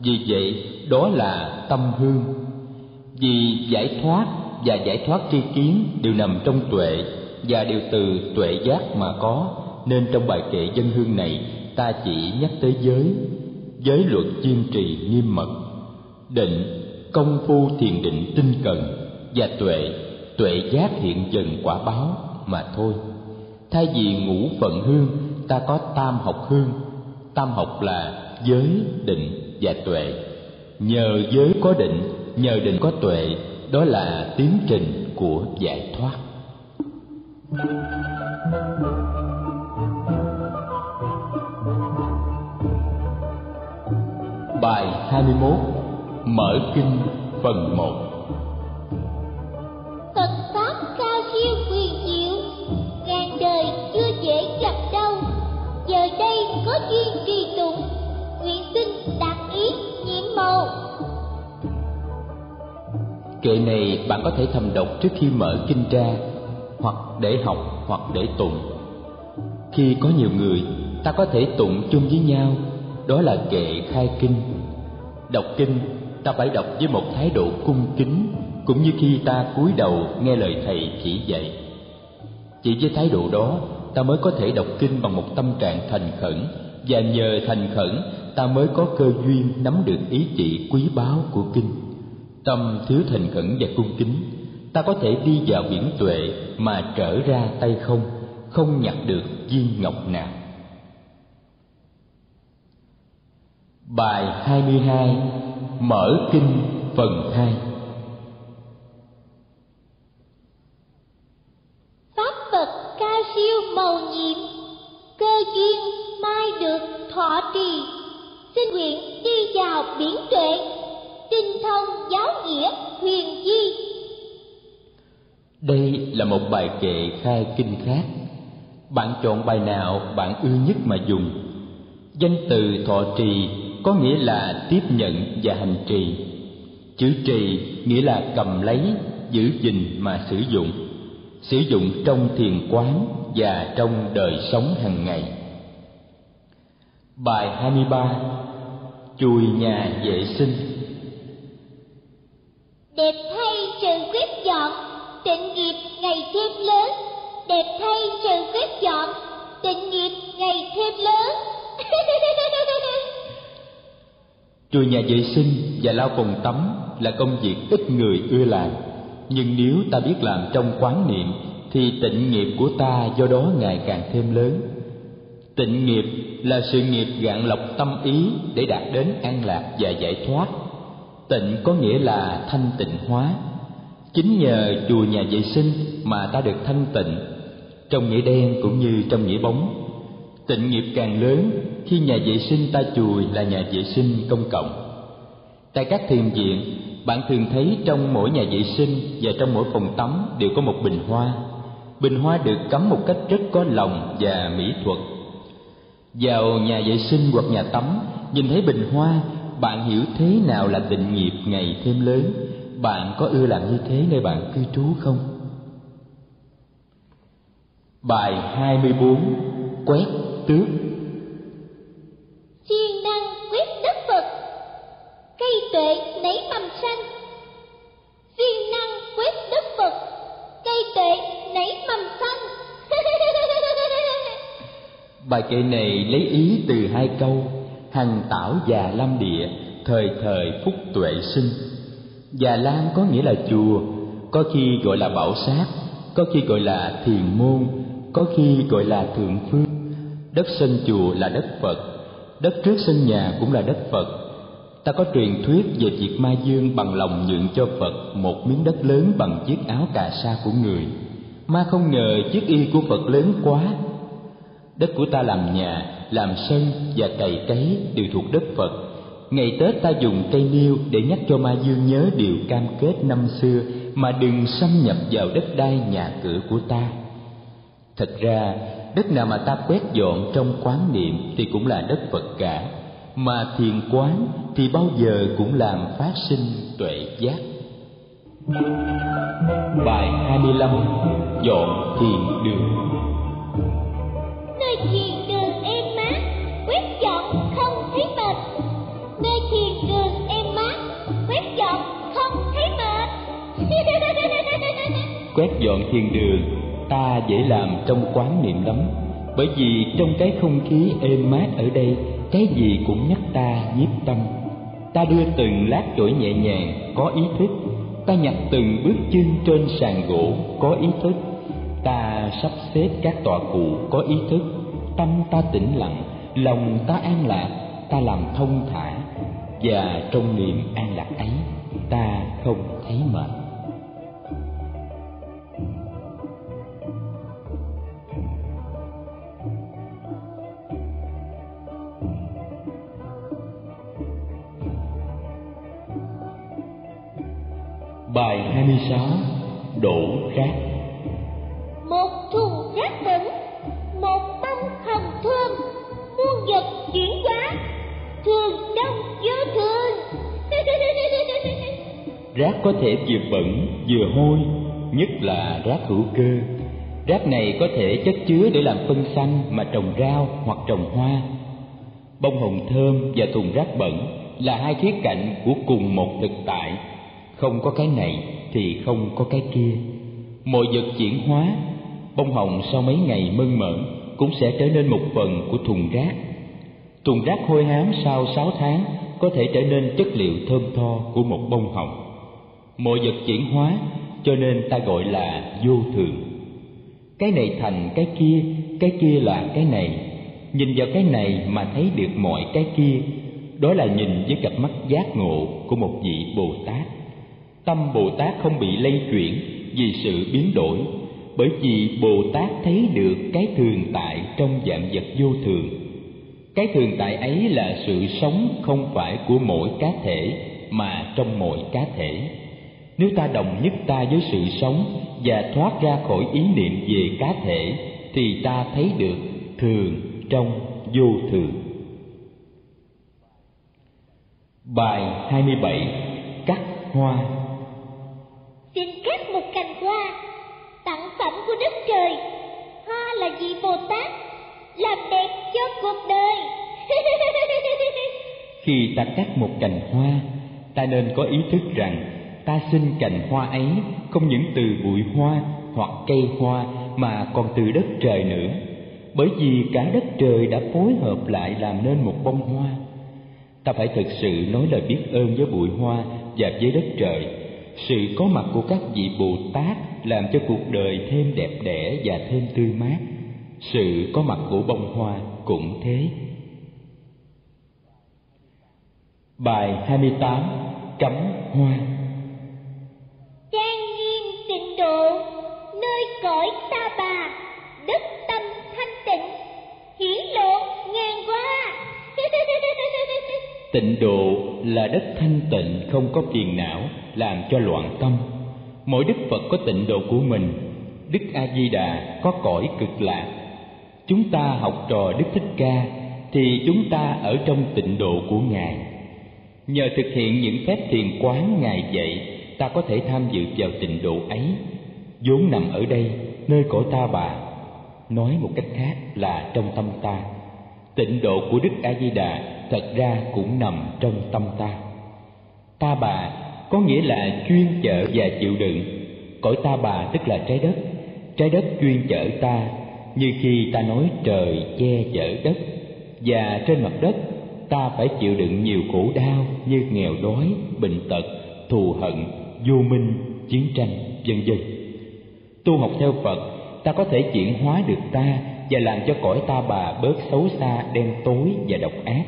Vì vậy, đó là tâm hương. Vì giải thoát và giải thoát tri kiến đều nằm trong tuệ và đều từ tuệ giác mà có, nên trong bài kệ dân hương này ta chỉ nhắc tới giới. giới luật kiên trì nghiêm mật định công phu thiền định tinh cần và tuệ tuệ giác hiện dần quả báo mà thôi. Thay vì ngũ phận hương, ta có tam học hương. Tam học là giới, định và tuệ. Nhờ giới có định, nhờ định có tuệ, đó là tiến trình của giải thoát. Bài 21 Mở Kinh phần 1 Kệ này bạn có thể thầm đọc trước khi mở kinh ra, Hoặc để học, hoặc để tụng. Khi có nhiều người, ta có thể tụng chung với nhau, Đó là kệ khai kinh. Đọc kinh, ta phải đọc với một thái độ cung kính, cũng như khi ta cúi đầu nghe lời thầy chỉ dạy. Chỉ với thái độ đó, ta mới có thể đọc kinh bằng một tâm trạng thành khẩn, và nhờ thành khẩn, ta mới có cơ duyên nắm được ý chỉ quý báu của kinh tâm thiếu thành khẩn và cung kính, ta có thể đi vào biển tuệ mà trở ra tay không không nhặt được viên ngọc nào. Bài 22 Mở Kinh phần 2 Pháp Phật cao siêu màu nhiệm, Cơ duyên mai được thọ trì. Xin nguyện đi vào biển tuệ. Tinh thông giáo nghĩa, huyền di Đây là một bài kệ khai kinh khác. Bạn chọn bài nào bạn ưa nhất mà dùng? Danh từ thọ trì có nghĩa là tiếp nhận và hành trì. Chữ trì nghĩa là cầm lấy, giữ gìn mà sử dụng. Sử dụng trong thiền quán và trong đời sống hàng ngày. Bài 23 chùi nhà vệ sinh đẹp thay sự quyết dọn, tịnh nghiệp ngày thêm lớn. Đẹp thay sự quyết dọn, tịnh nghiệp ngày thêm lớn. Chùi nhà vệ sinh và lau phòng tắm là công việc ít người ưa làm. Nhưng nếu ta biết làm trong quán niệm, Thì tịnh nghiệp của ta do đó ngày càng thêm lớn. Tịnh nghiệp là sự nghiệp gạn lọc tâm ý để đạt đến an lạc và giải thoát. Tịnh có nghĩa là thanh tịnh hóa Chính nhờ chùa nhà vệ sinh mà ta được thanh tịnh Trong nghĩa đen cũng như trong nghĩa bóng Tịnh nghiệp càng lớn khi nhà vệ sinh ta chùi là nhà vệ sinh công cộng. Tại các thiền viện, bạn thường thấy trong mỗi nhà vệ sinh và trong mỗi phòng tắm đều có một bình hoa. Bình hoa được cắm một cách rất có lòng và mỹ thuật. Vào nhà vệ sinh hoặc nhà tắm, nhìn thấy bình hoa, bạn hiểu thế nào là tịnh nghiệp ngày thêm lớn. Bạn có ưa làm như thế nơi bạn cư trú không? Bài 24 Quét tước. Siêng năng quyết đất phật. Cây tuệ nảy mầm xanh. Siêng năng quyết đất phật. Cây tuệ nảy mầm xanh. Bài kệ này lấy ý từ hai câu hằng tảo già lam địa, thời thời phúc tuệ sinh. Già lam có nghĩa là chùa, có khi gọi là bảo sát, có khi gọi là thiền môn, có khi gọi là thượng phương. Đất sân chùa là đất phật, đất trước sân nhà cũng là đất phật. Ta có truyền thuyết về việc ma dương bằng lòng nhượng cho phật một miếng đất lớn bằng chiếc áo cà sa của người. Ma không ngờ chiếc y của phật lớn quá. Đất của ta làm nhà làm sân và cày cấy đều thuộc đất phật. Ngày tết ta dùng cây niêu để nhắc cho ma dương nhớ điều cam kết năm xưa mà đừng xâm nhập vào đất đai nhà cửa của ta. Thật ra đất nào mà ta quét dọn trong quán niệm thì cũng là đất Phật cả, mà thiền quán thì bao giờ cũng làm phát sinh tuệ giác. Bài 25 Dọn thiền đường. Nơi thiền quét dọn thiền đường, ta dễ làm trong quán niệm lắm. Bởi vì trong cái không khí êm mát ở đây, cái gì cũng nhắc ta nhiếp tâm. Ta đưa từng lát chổi nhẹ nhàng, có ý thức. Ta nhặt từng bước chân trên sàn gỗ, có ý thức. Ta sắp xếp các tọa cụ, có ý thức. Tâm ta tĩnh lặng, lòng ta an lạc, ta làm thông thả. Và trong niềm an lạc ấy, ta không thấy mệt. Rác Một thùng rác bẩn Một bông hồng thơm Muôn vật chuyển hóa Thường đông vô thường. Rác có thể vừa bẩn vừa hôi Nhất là rác hữu cơ. Rác này có thể chất chứa để làm phân xanh mà trồng rau hoặc trồng hoa. Bông hồng thơm và thùng rác bẩn là hai khía cạnh của cùng một thực tại. Không có cái này thì không có cái kia mọi vật chuyển hóa. Bông hồng sau mấy ngày mơn mởn cũng sẽ trở nên một phần của thùng rác. Thùng rác hôi hám sau sáu tháng có thể trở nên chất liệu thơm tho của một bông hồng. Mọi vật chuyển hóa, cho nên ta gọi là vô thường. Cái này thành cái kia cái kia là cái này. Nhìn vào cái này mà thấy được mọi cái kia, đó là nhìn với cặp mắt giác ngộ của một vị bồ tát. Tâm bồ tát không bị lây chuyển vì sự biến đổi, bởi vì bồ tát thấy được cái thường tại trong dạng vật vô thường. Cái thường tại ấy là sự sống không phải của mỗi cá thể, mà trong mọi cá thể. Nếu ta đồng nhất ta với sự sống và thoát ra khỏi ý niệm về cá thể, thì ta thấy được thường trong vô thường. Bài 27 cắt hoa xin cắt một cành hoa, tặng phẩm của đất trời. Hoa là vị bồ tát làm đẹp cho cuộc đời. Khi ta cắt một cành hoa, ta nên có ý thức rằng ta xin cành hoa ấy không những từ bụi hoa hoặc cây hoa mà còn từ đất trời nữa. Bởi vì cả đất trời đã phối hợp lại làm nên một bông hoa. Ta phải thực sự nói lời biết ơn với bụi hoa và với đất trời sự có mặt của các vị bồ tát làm cho cuộc đời thêm đẹp đẽ và thêm tươi mát. Sự có mặt của bông hoa cũng thế. Bài 28 cắm hoa. Trang nghiêm tịnh độ nơi cõi ta bà đất tâm thanh tịnh hiển lộ ngàn hoa. Tịnh độ là đất thanh tịnh không có phiền não làm cho loạn tâm. Mỗi đức phật có tịnh độ của mình, đức a di đà có cõi cực lạc. Chúng ta học trò đức thích ca thì chúng ta ở trong tịnh độ của ngài. Nhờ thực hiện những phép thiền quán ngài dạy, ta có thể tham dự vào tịnh độ ấy. Vốn nằm ở đây, nơi cõi ta bà. Nói một cách khác là trong tâm ta. Tịnh độ của đức a di đà thật ra cũng nằm trong tâm ta. Ta bà có nghĩa là chuyên chở và chịu đựng. Cõi ta bà tức là trái đất. Trái đất chuyên chở ta, như khi ta nói trời che chở đất. Và trên mặt đất, ta phải chịu đựng nhiều khổ đau như nghèo đói, bệnh tật, thù hận, vô minh, chiến tranh, vân vân. Tu học theo phật, ta có thể chuyển hóa được ta và làm cho cõi ta bà bớt xấu xa, đen tối và độc ác.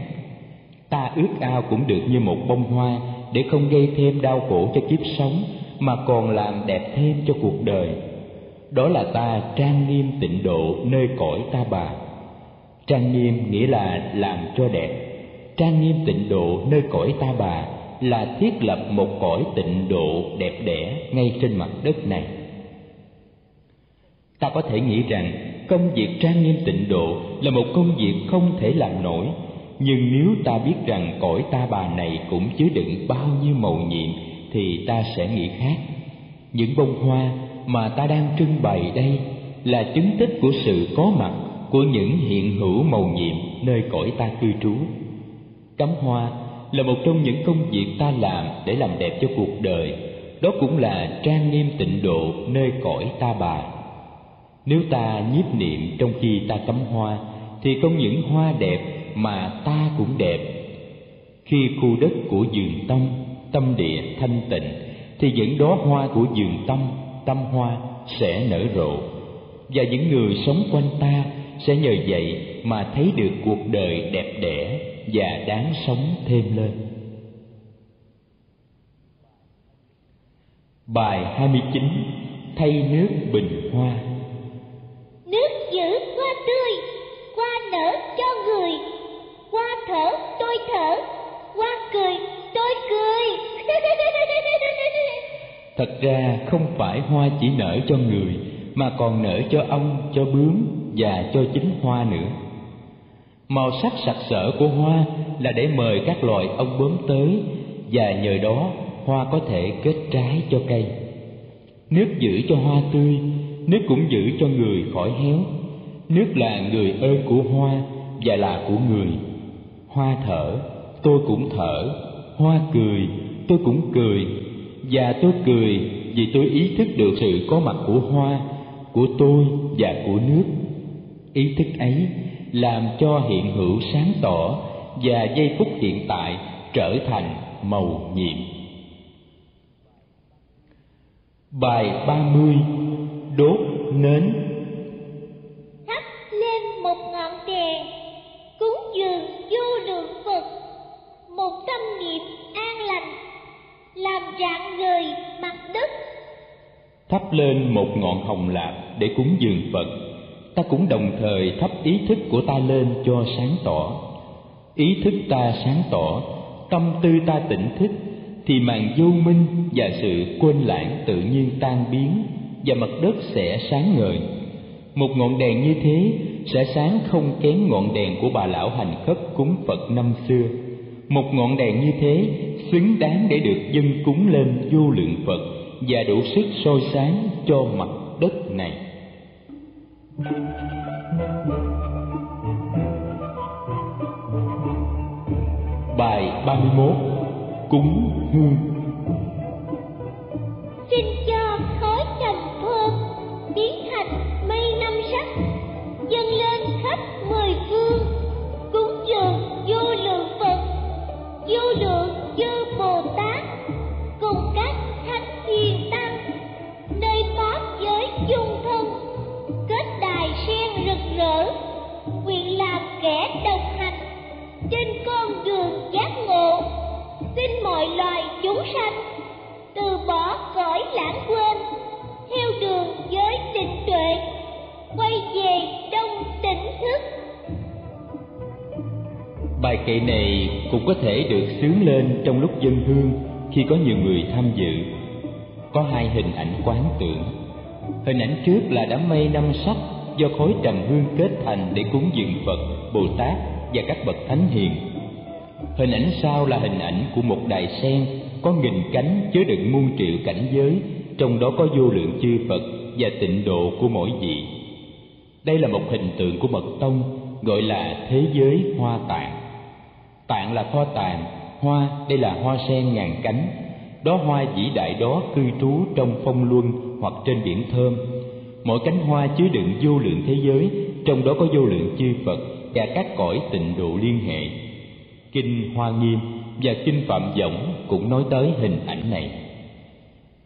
Ta ước ao cũng được như một bông hoa để không gây thêm đau khổ cho kiếp sống, mà còn làm đẹp thêm cho cuộc đời. Đó là ta trang nghiêm tịnh độ nơi cõi ta bà. Trang nghiêm nghĩa là làm cho đẹp. Trang nghiêm tịnh độ nơi cõi ta bà là thiết lập một cõi tịnh độ đẹp đẽ ngay trên mặt đất này. Ta có thể nghĩ rằng công việc trang nghiêm tịnh độ là một công việc không thể làm nổi nhưng nếu ta biết rằng cõi ta bà này cũng chứa đựng bao nhiêu màu nhiệm, thì ta sẽ nghĩ khác. Những bông hoa mà ta đang trưng bày đây là chứng tích của sự có mặt của những hiện hữu màu nhiệm nơi cõi ta cư trú. Cắm hoa là một trong những công việc ta làm để làm đẹp cho cuộc đời. Đó cũng là trang nghiêm tịnh độ nơi cõi ta bà. Nếu ta nhiếp niệm trong khi ta cắm hoa, thì không những hoa đẹp mà ta cũng đẹp. Khi khu đất của giường tâm tâm địa thanh tịnh thì những đóa hoa của giường tâm tâm hoa sẽ nở rộ. Và những người sống quanh ta sẽ nhờ vậy mà thấy được cuộc đời đẹp đẽ và đáng sống thêm lên. Bài 29 Thay nước bình hoa. Nước giữ hoa tươi, hoa nở cho người tôi thở, hoa cười tôi cười. Thật ra không phải hoa chỉ nở cho người Mà còn nở cho ong, cho bướm và cho chính hoa nữa. Màu sắc sặc sỡ của hoa là để mời các loài ong bướm tới Và nhờ đó hoa có thể kết trái cho cây. Nước giữ cho hoa tươi, nước cũng giữ cho người khỏi héo. Nước là người ơn của hoa và là của người. Hoa thở, tôi cũng thở. Hoa cười, tôi cũng cười. Và tôi cười vì tôi ý thức được sự có mặt của hoa Của tôi và của nước. Ý thức ấy làm cho hiện hữu sáng tỏ và giây phút hiện tại trở thành màu nhiệm. Bài 30 Đốt nến Làm rạng người mặt đất. Thắp lên một ngọn hồng lạc để cúng dường Phật. Ta cũng đồng thời thắp ý thức của ta lên cho sáng tỏ. Ý thức ta sáng tỏ, tâm tư ta tỉnh thức, thì màn vô minh và sự quên lãng tự nhiên tan biến và mặt đất sẽ sáng ngời. Một ngọn đèn như thế sẽ sáng không kém ngọn đèn của bà lão hành khất cúng phật năm xưa một ngọn đèn như thế, xứng đáng để được dân cúng lên vô lượng phật và đủ sức soi sáng cho mặt đất này. Bài 31 Cúng hương. Xin cho khói trầm thơm biến thành mây năm sắc, dâng lên khắp mười phương, cúng dường vô vô lượng chư Bồ Tát cùng các thánh hiền tăng. Nơi pháp giới chung thân, kết đài sen rực rỡ, nguyện làm kẻ đồng hành trên con đường giác ngộ. Xin mọi loài chúng sanh từ bỏ cõi lãng quên, theo đường giới định tuệ, quay về đông tỉnh thức. Bài kệ này cũng có thể được sướng lên trong lúc dân hương khi có nhiều người tham dự. Có hai hình ảnh quán tưởng. Hình ảnh trước là đám mây năm sắc do khối trầm hương kết thành để cúng dường Phật, Bồ Tát và các bậc thánh hiền. Hình ảnh sau là hình ảnh của một đài sen có nghìn cánh chứa đựng muôn triệu cảnh giới, trong đó có vô lượng chư Phật và tịnh độ của mỗi vị. Đây là một hình tượng của mật tông gọi là thế giới hoa tạng. Tạng là kho tàng, hoa đây là hoa sen ngàn cánh. Đó hoa vĩ đại đó cư trú trong phong luân hoặc trên biển thơm. Mỗi cánh hoa chứa đựng vô lượng thế giới, trong đó có vô lượng chư Phật và các cõi tịnh độ liên hệ. Kinh Hoa Nghiêm và Kinh Phạm Võng cũng nói tới hình ảnh này.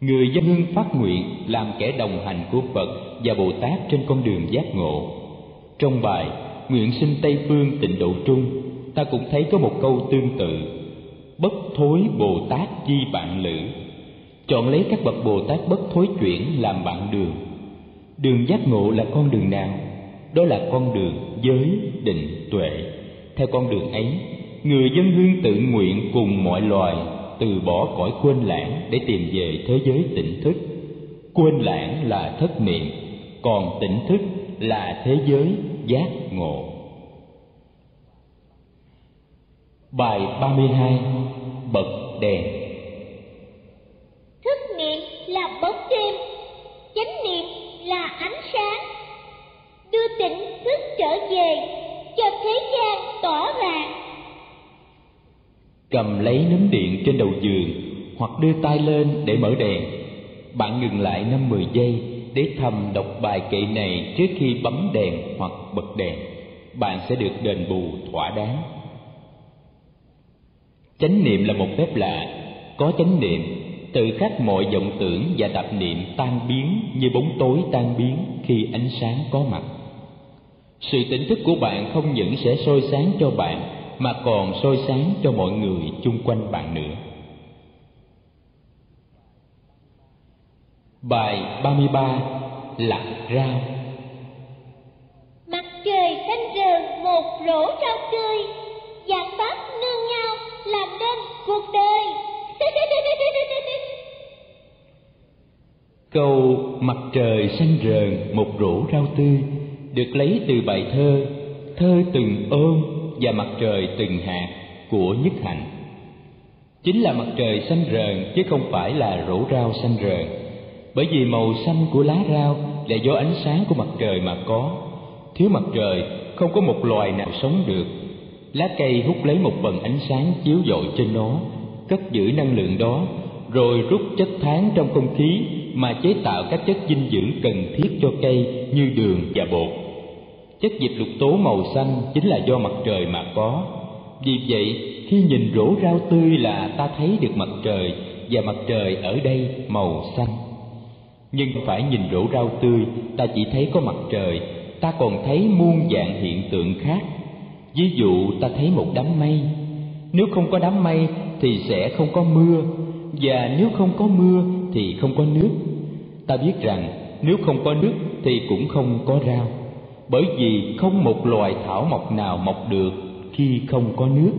Người dân hương phát nguyện làm kẻ đồng hành của Phật và Bồ Tát trên con đường giác ngộ. Trong bài Nguyện sinh Tây Phương tịnh độ trung, ta cũng thấy có một câu tương tự. Bất thối Bồ Tát chi bạn lữ. Chọn lấy các bậc Bồ Tát bất thối chuyển làm bạn đường. Đường giác ngộ là con đường nào? Đó là con đường giới định tuệ. Theo con đường ấy, người dân hương tự nguyện cùng mọi loài từ bỏ cõi quên lãng để tìm về thế giới tỉnh thức. Quên lãng là thất niệm, còn tỉnh thức là thế giới giác ngộ. Bài 32 Bật đèn thức niệm là bóng đêm chánh niệm là ánh sáng đưa tỉnh thức trở về cho thế gian tỏ ràng Cầm lấy nấm điện trên đầu giường hoặc đưa tay lên để mở đèn. Bạn ngừng lại năm mười giây để thầm đọc bài kệ này trước khi bấm đèn hoặc bật đèn. bạn sẽ được đền bù thỏa đáng chánh niệm là một phép lạ. Có chánh niệm, tự khắc mọi vọng tưởng và tạp niệm tan biến như bóng tối tan biến khi ánh sáng có mặt. Sự tỉnh thức của bạn không những sẽ soi sáng cho bạn, mà còn soi sáng cho mọi người chung quanh bạn nữa. Bài 33 Lạc rau Mặt trời xanh rờn, một rổ rau tươi Dạng pháp nương nhau làm nên cuộc đời Câu mặt trời xanh rờn một rổ rau tươi, được lấy từ bài thơ Thơ từng ôm và mặt trời từng hạt của Nhất Hạnh. Chính là mặt trời xanh rờn chứ không phải là rổ rau xanh rờn. Bởi vì màu xanh của lá rau là do ánh sáng của mặt trời mà có. Thiếu mặt trời, không có một loài nào sống được. Lá cây hút lấy một phần ánh sáng chiếu dội trên nó, cất giữ năng lượng đó, rồi rút chất tháng trong không khí mà chế tạo các chất dinh dưỡng cần thiết cho cây như đường và bột. Chất dịch lục tố màu xanh chính là do mặt trời mà có. Vì vậy khi nhìn rổ rau tươi là ta thấy được mặt trời và mặt trời ở đây màu xanh. Nhưng phải nhìn rổ rau tươi ta chỉ thấy có mặt trời ta còn thấy muôn dạng hiện tượng khác ví dụ ta thấy một đám mây. Nếu không có đám mây thì sẽ không có mưa, và nếu không có mưa thì không có nước. Ta biết rằng nếu không có nước thì cũng không có rau, bởi vì không một loài thảo mộc nào mọc được khi không có nước.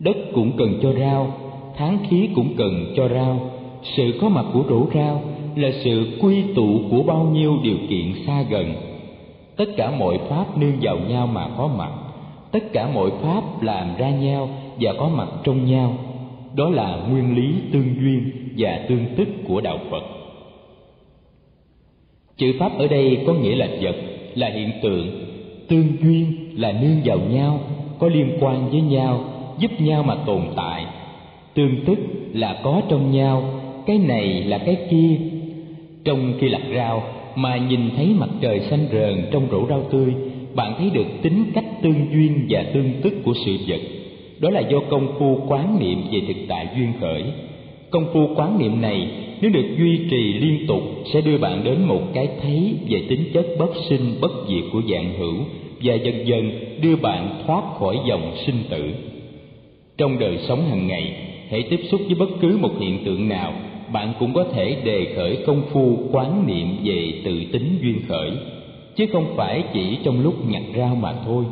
Đất cũng cần cho rau, tháng khí cũng cần cho rau. Sự có mặt của rổ rau là sự quy tụ của bao nhiêu điều kiện xa gần. Tất cả mọi pháp nương vào nhau mà có mặt tất cả mọi pháp làm ra nhau và có mặt trong nhau. Đó là nguyên lý tương duyên và tương tức của đạo phật. Chữ pháp ở đây có nghĩa là vật, là hiện tượng. Tương duyên là nương vào nhau, có liên quan với nhau, giúp nhau mà tồn tại. Tương tức là có trong nhau, cái này là cái kia. Trong khi lặt rau mà nhìn thấy mặt trời xanh rờn trong rổ rau tươi, bạn thấy được tính cách tương duyên và tương tức của sự vật. Đó là do công phu quán niệm về thực tại duyên khởi. Công phu quán niệm này, nếu được duy trì liên tục, sẽ đưa bạn đến một cái thấy về tính chất bất sinh, bất diệt của dạng hữu và dần dần đưa bạn thoát khỏi dòng sinh tử. Trong đời sống hàng ngày, hãy tiếp xúc với bất cứ một hiện tượng nào, bạn cũng có thể đề khởi công phu quán niệm về tự tính duyên khởi, chứ không phải chỉ trong lúc nhặt rau mà thôi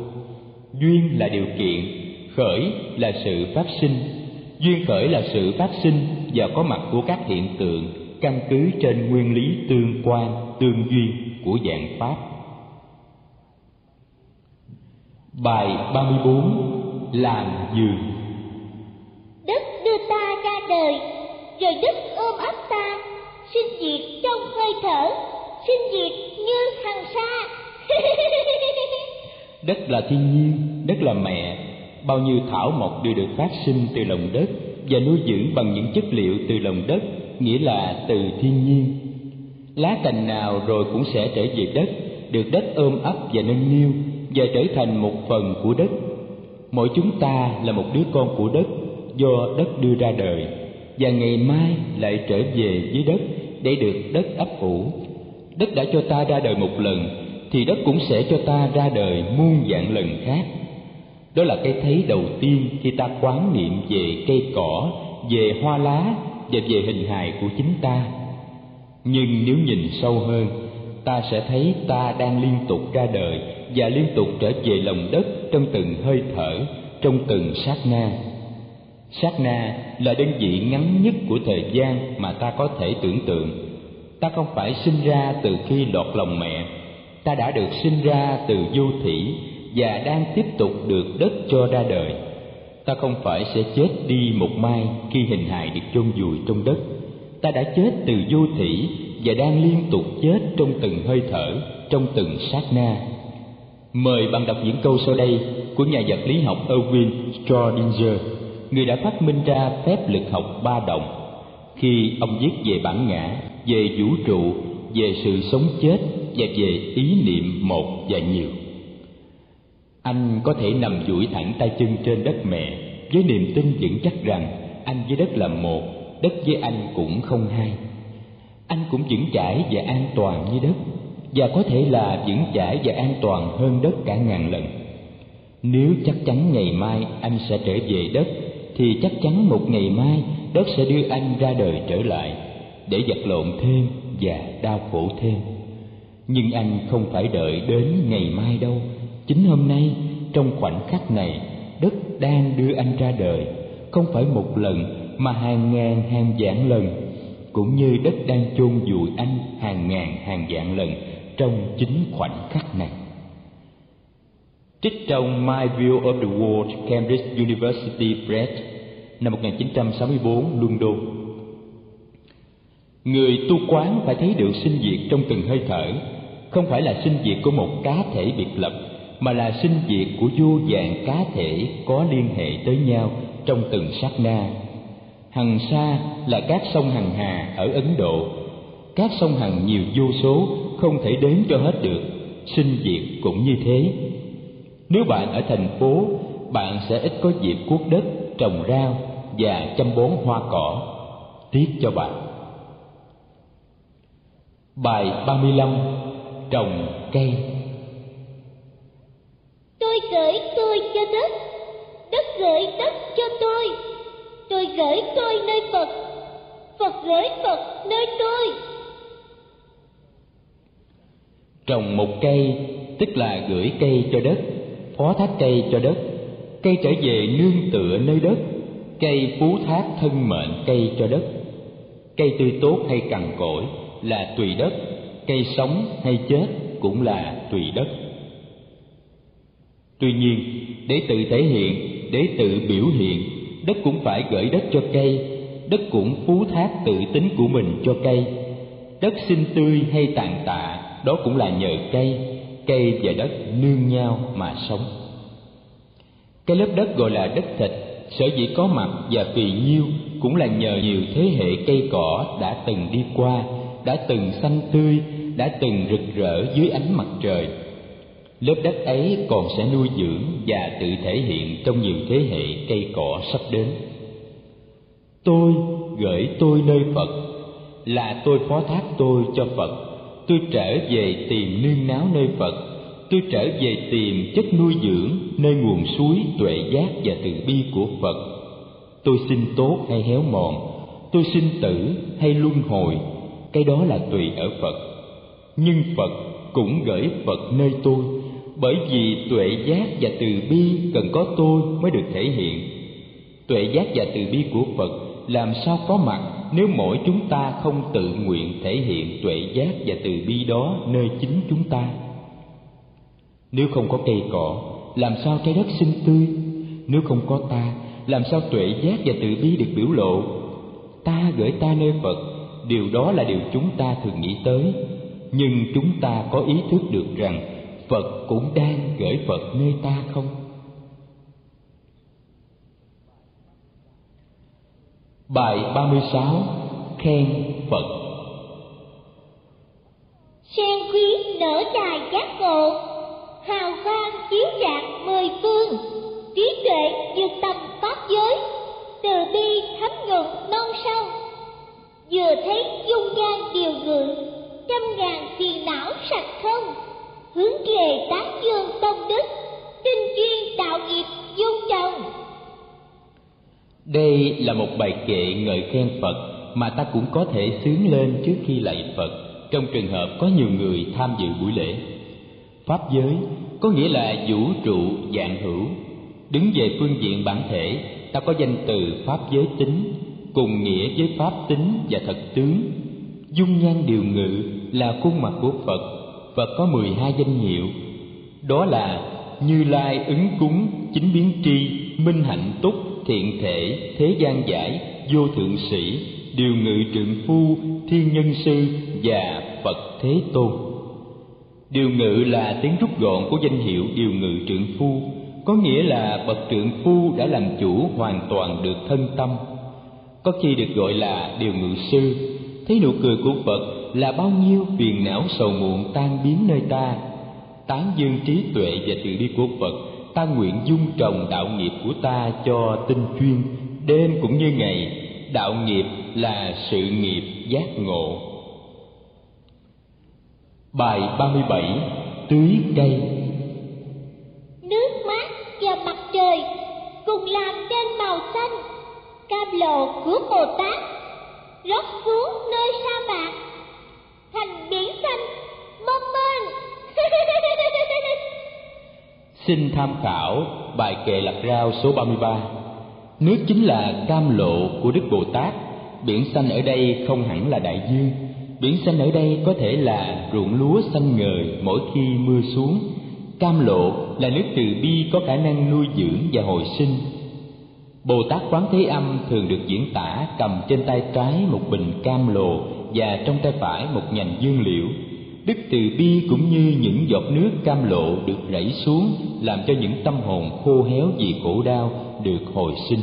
duyên là điều kiện, khởi là sự phát sinh. Duyên khởi là sự phát sinh và có mặt của các hiện tượng, căn cứ trên nguyên lý tương quan, tương duyên của dạng pháp. Bài 34 làm giường đất đưa ta ra đời, rồi đất ôm ấp ta. Sinh diệt trong hơi thở sinh diệt như hằng sa. đất là thiên nhiên, đất là mẹ. Bao nhiêu thảo mộc đều được phát sinh từ lòng đất và nuôi dưỡng bằng những chất liệu từ lòng đất, nghĩa là từ thiên nhiên. Lá cành nào rồi cũng sẽ trở về đất, được đất ôm ấp và nâng niu và trở thành một phần của đất. Mỗi chúng ta là một đứa con của đất, do đất đưa ra đời, và ngày mai lại trở về với đất để được đất ấp ủ. Đất đã cho ta ra đời một lần thì đất cũng sẽ cho ta ra đời muôn dạng lần khác. Đó là cái thấy đầu tiên khi ta quán niệm về cây cỏ, về hoa lá và về hình hài của chính ta. Nhưng nếu nhìn sâu hơn, ta sẽ thấy ta đang liên tục ra đời và liên tục trở về lòng đất trong từng hơi thở, trong từng sát na. Sát na là đơn vị ngắn nhất của thời gian mà ta có thể tưởng tượng. Ta không phải sinh ra từ khi lọt lòng mẹ ta đã được sinh ra từ vô thủy và đang tiếp tục được đất cho ra đời. Ta không phải sẽ chết đi một mai khi hình hài được chôn vùi trong đất. Ta đã chết từ vô thủy và đang liên tục chết trong từng hơi thở, trong từng sát na. Mời bạn đọc những câu sau đây của nhà vật lý học Erwin Schrödinger, người đã phát minh ra phép lực học ba đồng khi ông viết về bản ngã, về vũ trụ, về sự sống chết và về ý niệm một và nhiều. Anh có thể nằm duỗi thẳng tay chân trên đất mẹ, với niềm tin vững chắc rằng anh với đất là một, đất với anh cũng không hai. Anh cũng vững chãi và an toàn như đất, và có thể là vững chãi và an toàn hơn đất cả ngàn lần. Nếu chắc chắn ngày mai anh sẽ trở về đất, thì chắc chắn một ngày mai đất sẽ đưa anh ra đời trở lại, để vật lộn thêm và đau khổ thêm nhưng anh không phải đợi đến ngày mai đâu. Chính hôm nay trong khoảnh khắc này đất đang đưa anh ra đời. Không phải một lần mà hàng ngàn hàng vạn lần. Cũng như đất đang chôn vùi anh hàng ngàn hàng vạn lần trong chính khoảnh khắc này. Trích trong My View of the World, Cambridge University Press, năm 1964, London. Người tu quán phải thấy được sinh diệt trong từng hơi thở, không phải là sinh diệt của một cá thể biệt lập, mà là sinh diệt của vô vàn cá thể có liên hệ tới nhau trong từng sát na. Hằng sa là các sông hằng hà ở Ấn Độ. Các sông hằng nhiều vô số, không thể đếm cho hết được. Sinh diệt cũng như thế, nếu bạn ở thành phố, bạn sẽ ít có dịp cuốc đất, trồng rau và chăm bón hoa cỏ. Tiếc cho bạn. Bài 35 Trồng cây Tôi gửi tôi cho đất, đất gửi đất cho tôi. Tôi gửi tôi nơi Phật, Phật gửi Phật nơi tôi. Trồng một cây tức là gửi cây cho đất phó thác cây cho đất cây trở về nương tựa nơi đất cây phú thác thân mệnh cây cho đất cây tươi tốt hay cằn cỗi là tùy đất cây sống hay chết cũng là tùy đất. Tuy nhiên, để tự thể hiện, để tự biểu hiện, đất cũng phải gửi đất cho cây, đất cũng phú thác tự tính của mình cho cây. Đất xinh tươi hay tàn tạ, đó cũng là nhờ cây cây và đất nương nhau mà sống. Cái lớp đất gọi là đất thịt, sở dĩ có mặt và phì nhiêu cũng là nhờ nhiều thế hệ cây cỏ đã từng đi qua, đã từng xanh tươi đã từng rực rỡ dưới ánh mặt trời. Lớp đất ấy còn sẽ nuôi dưỡng và tự thể hiện trong nhiều thế hệ cây cỏ sắp đến. Tôi gửi tôi nơi phật, là tôi phó thác tôi cho phật. Tôi trở về tìm nương náo nơi phật, tôi trở về tìm chất nuôi dưỡng nơi nguồn suối tuệ giác và từ bi của phật. Tôi xin tốt hay héo mòn, tôi xin tử hay luân hồi, cái đó là tùy ở phật nhưng phật cũng gửi phật nơi tôi, bởi vì tuệ giác và từ bi cần có tôi mới được thể hiện. Tuệ giác và từ bi của phật làm sao có mặt nếu mỗi chúng ta không tự nguyện thể hiện tuệ giác và từ bi đó nơi chính chúng ta? Nếu không có cây cỏ, làm sao trái đất xinh tươi? Nếu không có ta, làm sao tuệ giác và từ bi được biểu lộ? Ta gửi ta nơi phật, điều đó là điều chúng ta thường nghĩ tới nhưng chúng ta có ý thức được rằng phật cũng đang gửi phật nơi ta không? Bài 36 Khen Phật. Sen quý nở đài giác ngộ, Hào quang chiếu rạng mười phương. Trí tuệ vượt tầm pháp giới, Từ bi thấm nhuận non sâu Vừa thấy dung nhan điều ngự Trăm ngàn phiền não sạch không Hướng về tán dương tông đức Tinh chuyên đạo nghiệp dung trồng đây là một bài kệ ngợi khen Phật mà ta cũng có thể sướng lên trước khi lạy Phật trong trường hợp có nhiều người tham dự buổi lễ. Pháp giới có nghĩa là vũ trụ dạng hữu. Đứng về phương diện bản thể, ta có danh từ pháp giới tính, cùng nghĩa với pháp tính và thật tướng. Dung nhan điều ngự là khuôn mặt của Phật. Phật có mười hai danh hiệu. Đó là Như Lai ứng cúng, chính biến tri, minh hạnh túc, thiện thể thế gian giải vô thượng sĩ điều ngự trượng phu thiên nhân sư và phật thế tôn điều ngự là tiếng rút gọn của danh hiệu điều ngự trượng phu có nghĩa là bậc trượng phu đã làm chủ hoàn toàn được thân tâm có khi được gọi là điều ngự sư thấy nụ cười của phật là bao nhiêu phiền não sầu muộn tan biến nơi ta. Tán dương trí tuệ và từ bi của phật, ta nguyện dung trồng đạo nghiệp của ta cho tinh chuyên, đêm cũng như ngày. Đạo nghiệp là sự nghiệp giác ngộ. Bài 37 tưới cây. Nước mát và mặt trời cùng làm nên màu xanh, cam lộ của bồ tát rót xuống nơi sa mạc thành biển xanh mong mênh Xin tham khảo bài kệ lạc rao số 33. Nước chính là cam lộ của Đức Bồ Tát. Biển xanh ở đây không hẳn là đại dương. Biển xanh ở đây có thể là ruộng lúa xanh ngời mỗi khi mưa xuống. Cam lộ là nước từ bi có khả năng nuôi dưỡng và hồi sinh. Bồ Tát Quán Thế Âm thường được diễn tả cầm trên tay trái một bình cam lộ và trong tay phải một nhành dương liễu. Đức từ bi cũng như những giọt nước cam lộ được rảy xuống, làm cho những tâm hồn khô héo vì khổ đau được hồi sinh.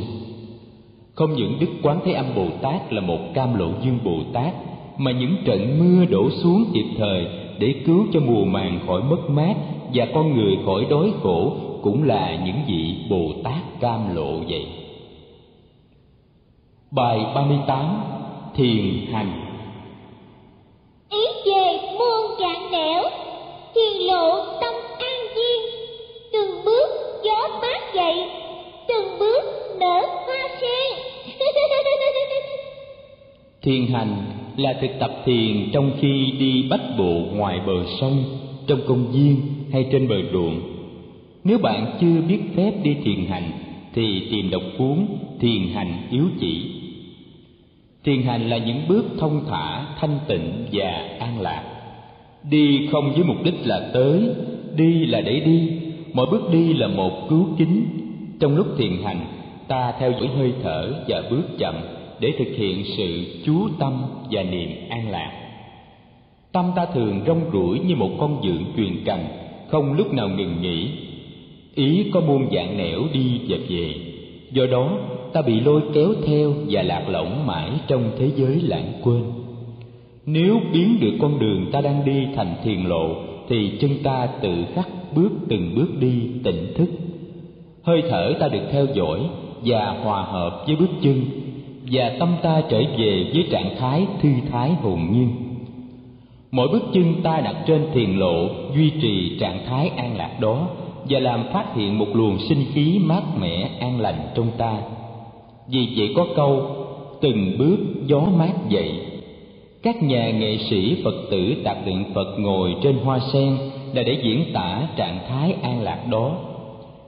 Không những đức quán thế âm bồ tát là một cam lộ dương bồ tát mà những trận mưa đổ xuống kịp thời để cứu cho mùa màng khỏi mất mát và con người khỏi đói khổ cũng là những vị bồ tát cam lộ vậy bài 38 thiền hành. Ý về muôn dạng nẻo thiền lộ tâm an nhiên. Từng bước gió mát dậy từng bước nở hoa sen. Thiền hành là thực tập thiền trong khi đi bách bộ ngoài bờ sông trong công viên hay trên bờ ruộng. Nếu bạn chưa biết phép đi thiền hành thì tìm đọc cuốn thiền hành yếu chỉ thiền hành là những bước thông thả, thanh tịnh và an lạc. Đi không với mục đích là tới, đi là để đi. Mỗi bước đi là một cứu kính. Trong lúc thiền hành, ta theo dõi hơi thở và bước chậm để thực hiện sự chú tâm và niềm an lạc. Tâm ta thường rong ruổi như một con dượng truyền cành, không lúc nào ngừng nghỉ. Ý có muôn dạng nẻo đi và về do đó, ta bị lôi kéo theo và lạc lõng mãi trong thế giới lãng quên. Nếu biến được con đường ta đang đi thành thiền lộ, thì chân ta tự khắc bước từng bước đi tỉnh thức. Hơi thở ta được theo dõi và hòa hợp với bước chân, và tâm ta trở về với trạng thái thư thái hồn nhiên. Mỗi bước chân ta đặt trên thiền lộ duy trì trạng thái an lạc đó và làm phát hiện một luồng sinh khí mát mẻ an lành trong ta. Vì vậy có câu, từng bước gió mát dậy. Các nhà nghệ sĩ phật tử đặt tượng phật ngồi trên hoa sen là để diễn tả trạng thái an lạc đó.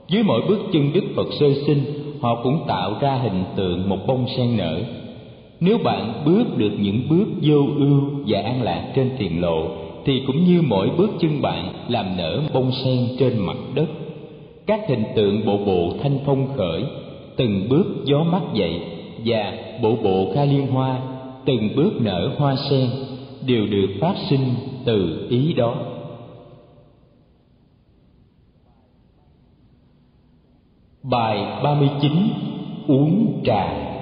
Dưới mỗi bước chân đức phật sơ sinh, họ cũng tạo ra hình tượng một bông sen nở. Nếu bạn bước được những bước vô ưu và an lạc trên tiền lộ thì cũng như mỗi bước chân bạn làm nở bông sen trên mặt đất. Các hình tượng bộ bộ thanh phong khởi, từng bước gió mắt dậy và bộ bộ ca liên hoa, từng bước nở hoa sen đều được phát sinh từ ý đó. Bài 39 Uống trà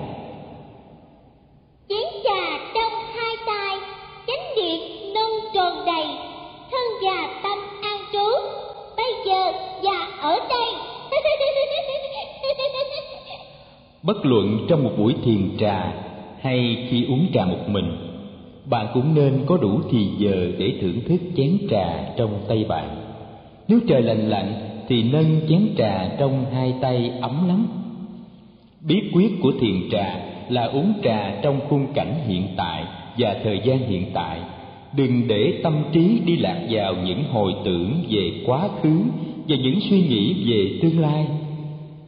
Bất luận trong một buổi thiền trà hay khi uống trà một mình, bạn cũng nên có đủ thì giờ để thưởng thức chén trà trong tay bạn. Nếu trời lạnh lạnh thì nâng chén trà trong hai tay ấm lắm. Bí quyết của thiền trà là uống trà trong khung cảnh hiện tại và thời gian hiện tại. Đừng để tâm trí đi lạc vào những hồi tưởng về quá khứ và những suy nghĩ về tương lai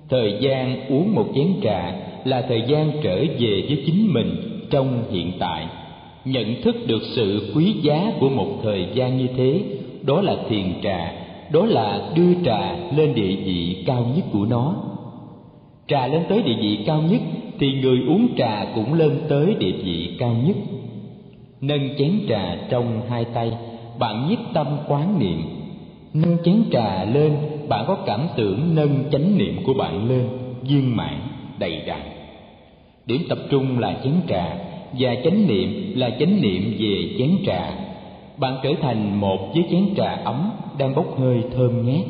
thời gian uống một chén trà là thời gian trở về với chính mình trong hiện tại. Nhận thức được sự quý giá của một thời gian như thế, đó là thiền trà, đó là đưa trà lên địa vị cao nhất của nó. Trà lên tới địa vị cao nhất thì người uống trà cũng lên tới địa vị cao nhất. Nâng chén trà trong hai tay, bạn nhiếp tâm quán niệm. Nâng chén trà lên bạn có cảm tưởng nâng chánh niệm của bạn lên, viên mãn, đầy đặn. Điểm tập trung là chén trà, và chánh niệm là chánh niệm về chén trà. Bạn trở thành một với chén trà ấm đang bốc hơi thơm ngát.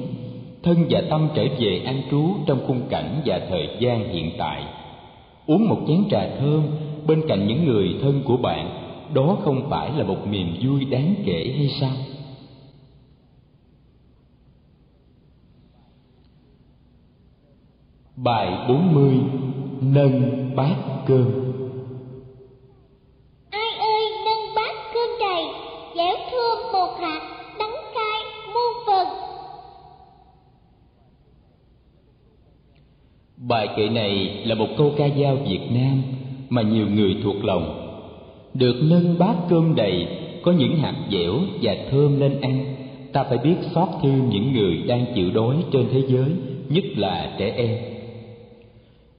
Thân và tâm trở về an trú trong khung cảnh và thời gian hiện tại. Uống một chén trà thơm bên cạnh những người thân của bạn, đó không phải là một niềm vui đáng kể hay sao? Bài 40 Nâng bát cơm Ai ơi nâng bát cơm đầy Dẻo thơm một hạt Đắng cay muôn phần Bài kệ này là một câu ca dao Việt Nam mà nhiều người thuộc lòng. Được nâng bát cơm đầy, có những hạt dẻo và thơm lên ăn, ta phải biết xót thương những người đang chịu đói trên thế giới, nhất là trẻ em.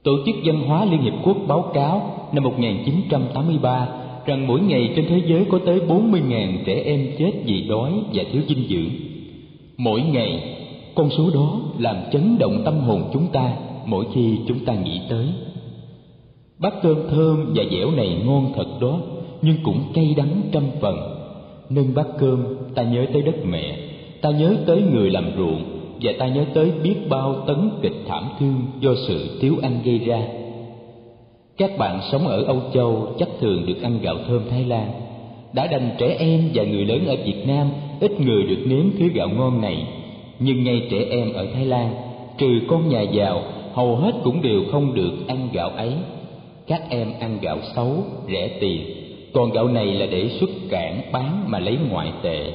Tổ chức Văn hóa Liên Hiệp Quốc báo cáo năm 1983 rằng mỗi ngày trên thế giới có tới 40.000 trẻ em chết vì đói và thiếu dinh dưỡng. Mỗi ngày, con số đó làm chấn động tâm hồn chúng ta mỗi khi chúng ta nghĩ tới. Bát cơm thơm và dẻo này ngon thật đó, nhưng cũng cay đắng trăm phần. Nâng bát cơm, ta nhớ tới đất mẹ, ta nhớ tới người làm ruộng, và ta nhớ tới biết bao tấn kịch thảm thương do sự thiếu ăn gây ra. Các bạn sống ở Âu Châu chắc thường được ăn gạo thơm Thái Lan. Đã đành trẻ em và người lớn ở Việt Nam ít người được nếm thứ gạo ngon này, nhưng ngay trẻ em ở Thái Lan, trừ con nhà giàu, hầu hết cũng đều không được ăn gạo ấy. Các em ăn gạo xấu, rẻ tiền, còn gạo này là để xuất cảng bán mà lấy ngoại tệ.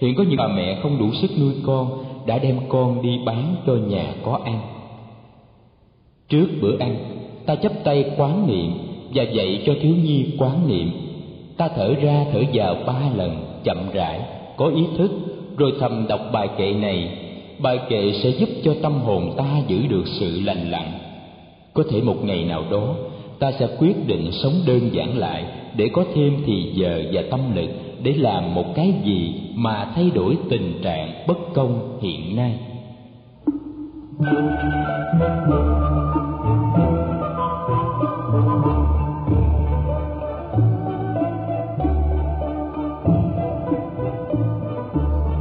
Hiện có những bà mẹ không đủ sức nuôi con đã đem con đi bán cho nhà có ăn. Trước bữa ăn, ta chấp tay quán niệm và dạy cho thiếu nhi quán niệm. Ta thở ra thở vào ba lần, chậm rãi, có ý thức, rồi thầm đọc bài kệ này. Bài kệ sẽ giúp cho tâm hồn ta giữ được sự lành lặn. Có thể một ngày nào đó, ta sẽ quyết định sống đơn giản lại để có thêm thì giờ và tâm lực để làm một cái gì mà thay đổi tình trạng bất công hiện nay.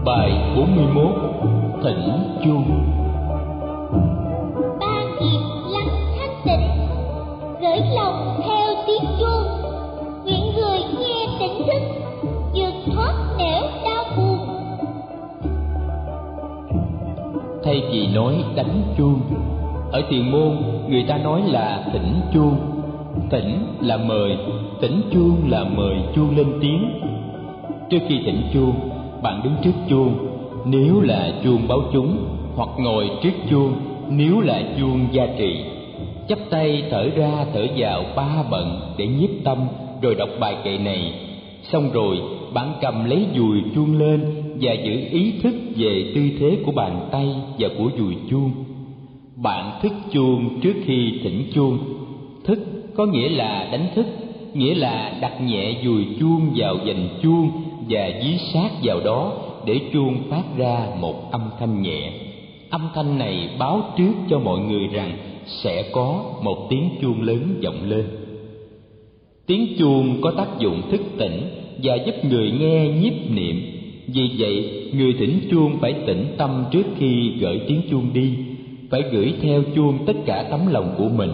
Bài 41 Thỉnh chuông. Thay vì nói đánh chuông. Ở tiền môn người ta nói là thỉnh chuông. Thỉnh là mời, thỉnh chuông là mời chuông lên tiếng. Trước khi thỉnh chuông, bạn đứng trước chuông. Nếu là chuông báo chúng Hoặc ngồi trước chuông Nếu là chuông gia trị chắp tay thở ra thở vào ba bận để nhiếp tâm rồi đọc bài kệ này. Xong rồi bạn cầm lấy dùi chuông lên và giữ ý thức về tư thế của bàn tay và của dùi chuông. Bạn thức chuông trước khi thỉnh chuông. Thức có nghĩa là đánh thức, nghĩa là đặt nhẹ dùi chuông vào dành chuông và dí sát vào đó để chuông phát ra một âm thanh nhẹ. Âm thanh này báo trước cho mọi người rằng sẽ có một tiếng chuông lớn vọng lên. Tiếng chuông có tác dụng thức tỉnh và giúp người nghe nhiếp niệm vì vậy, người thỉnh chuông phải tĩnh tâm trước khi gửi tiếng chuông đi, phải gửi theo chuông tất cả tấm lòng của mình.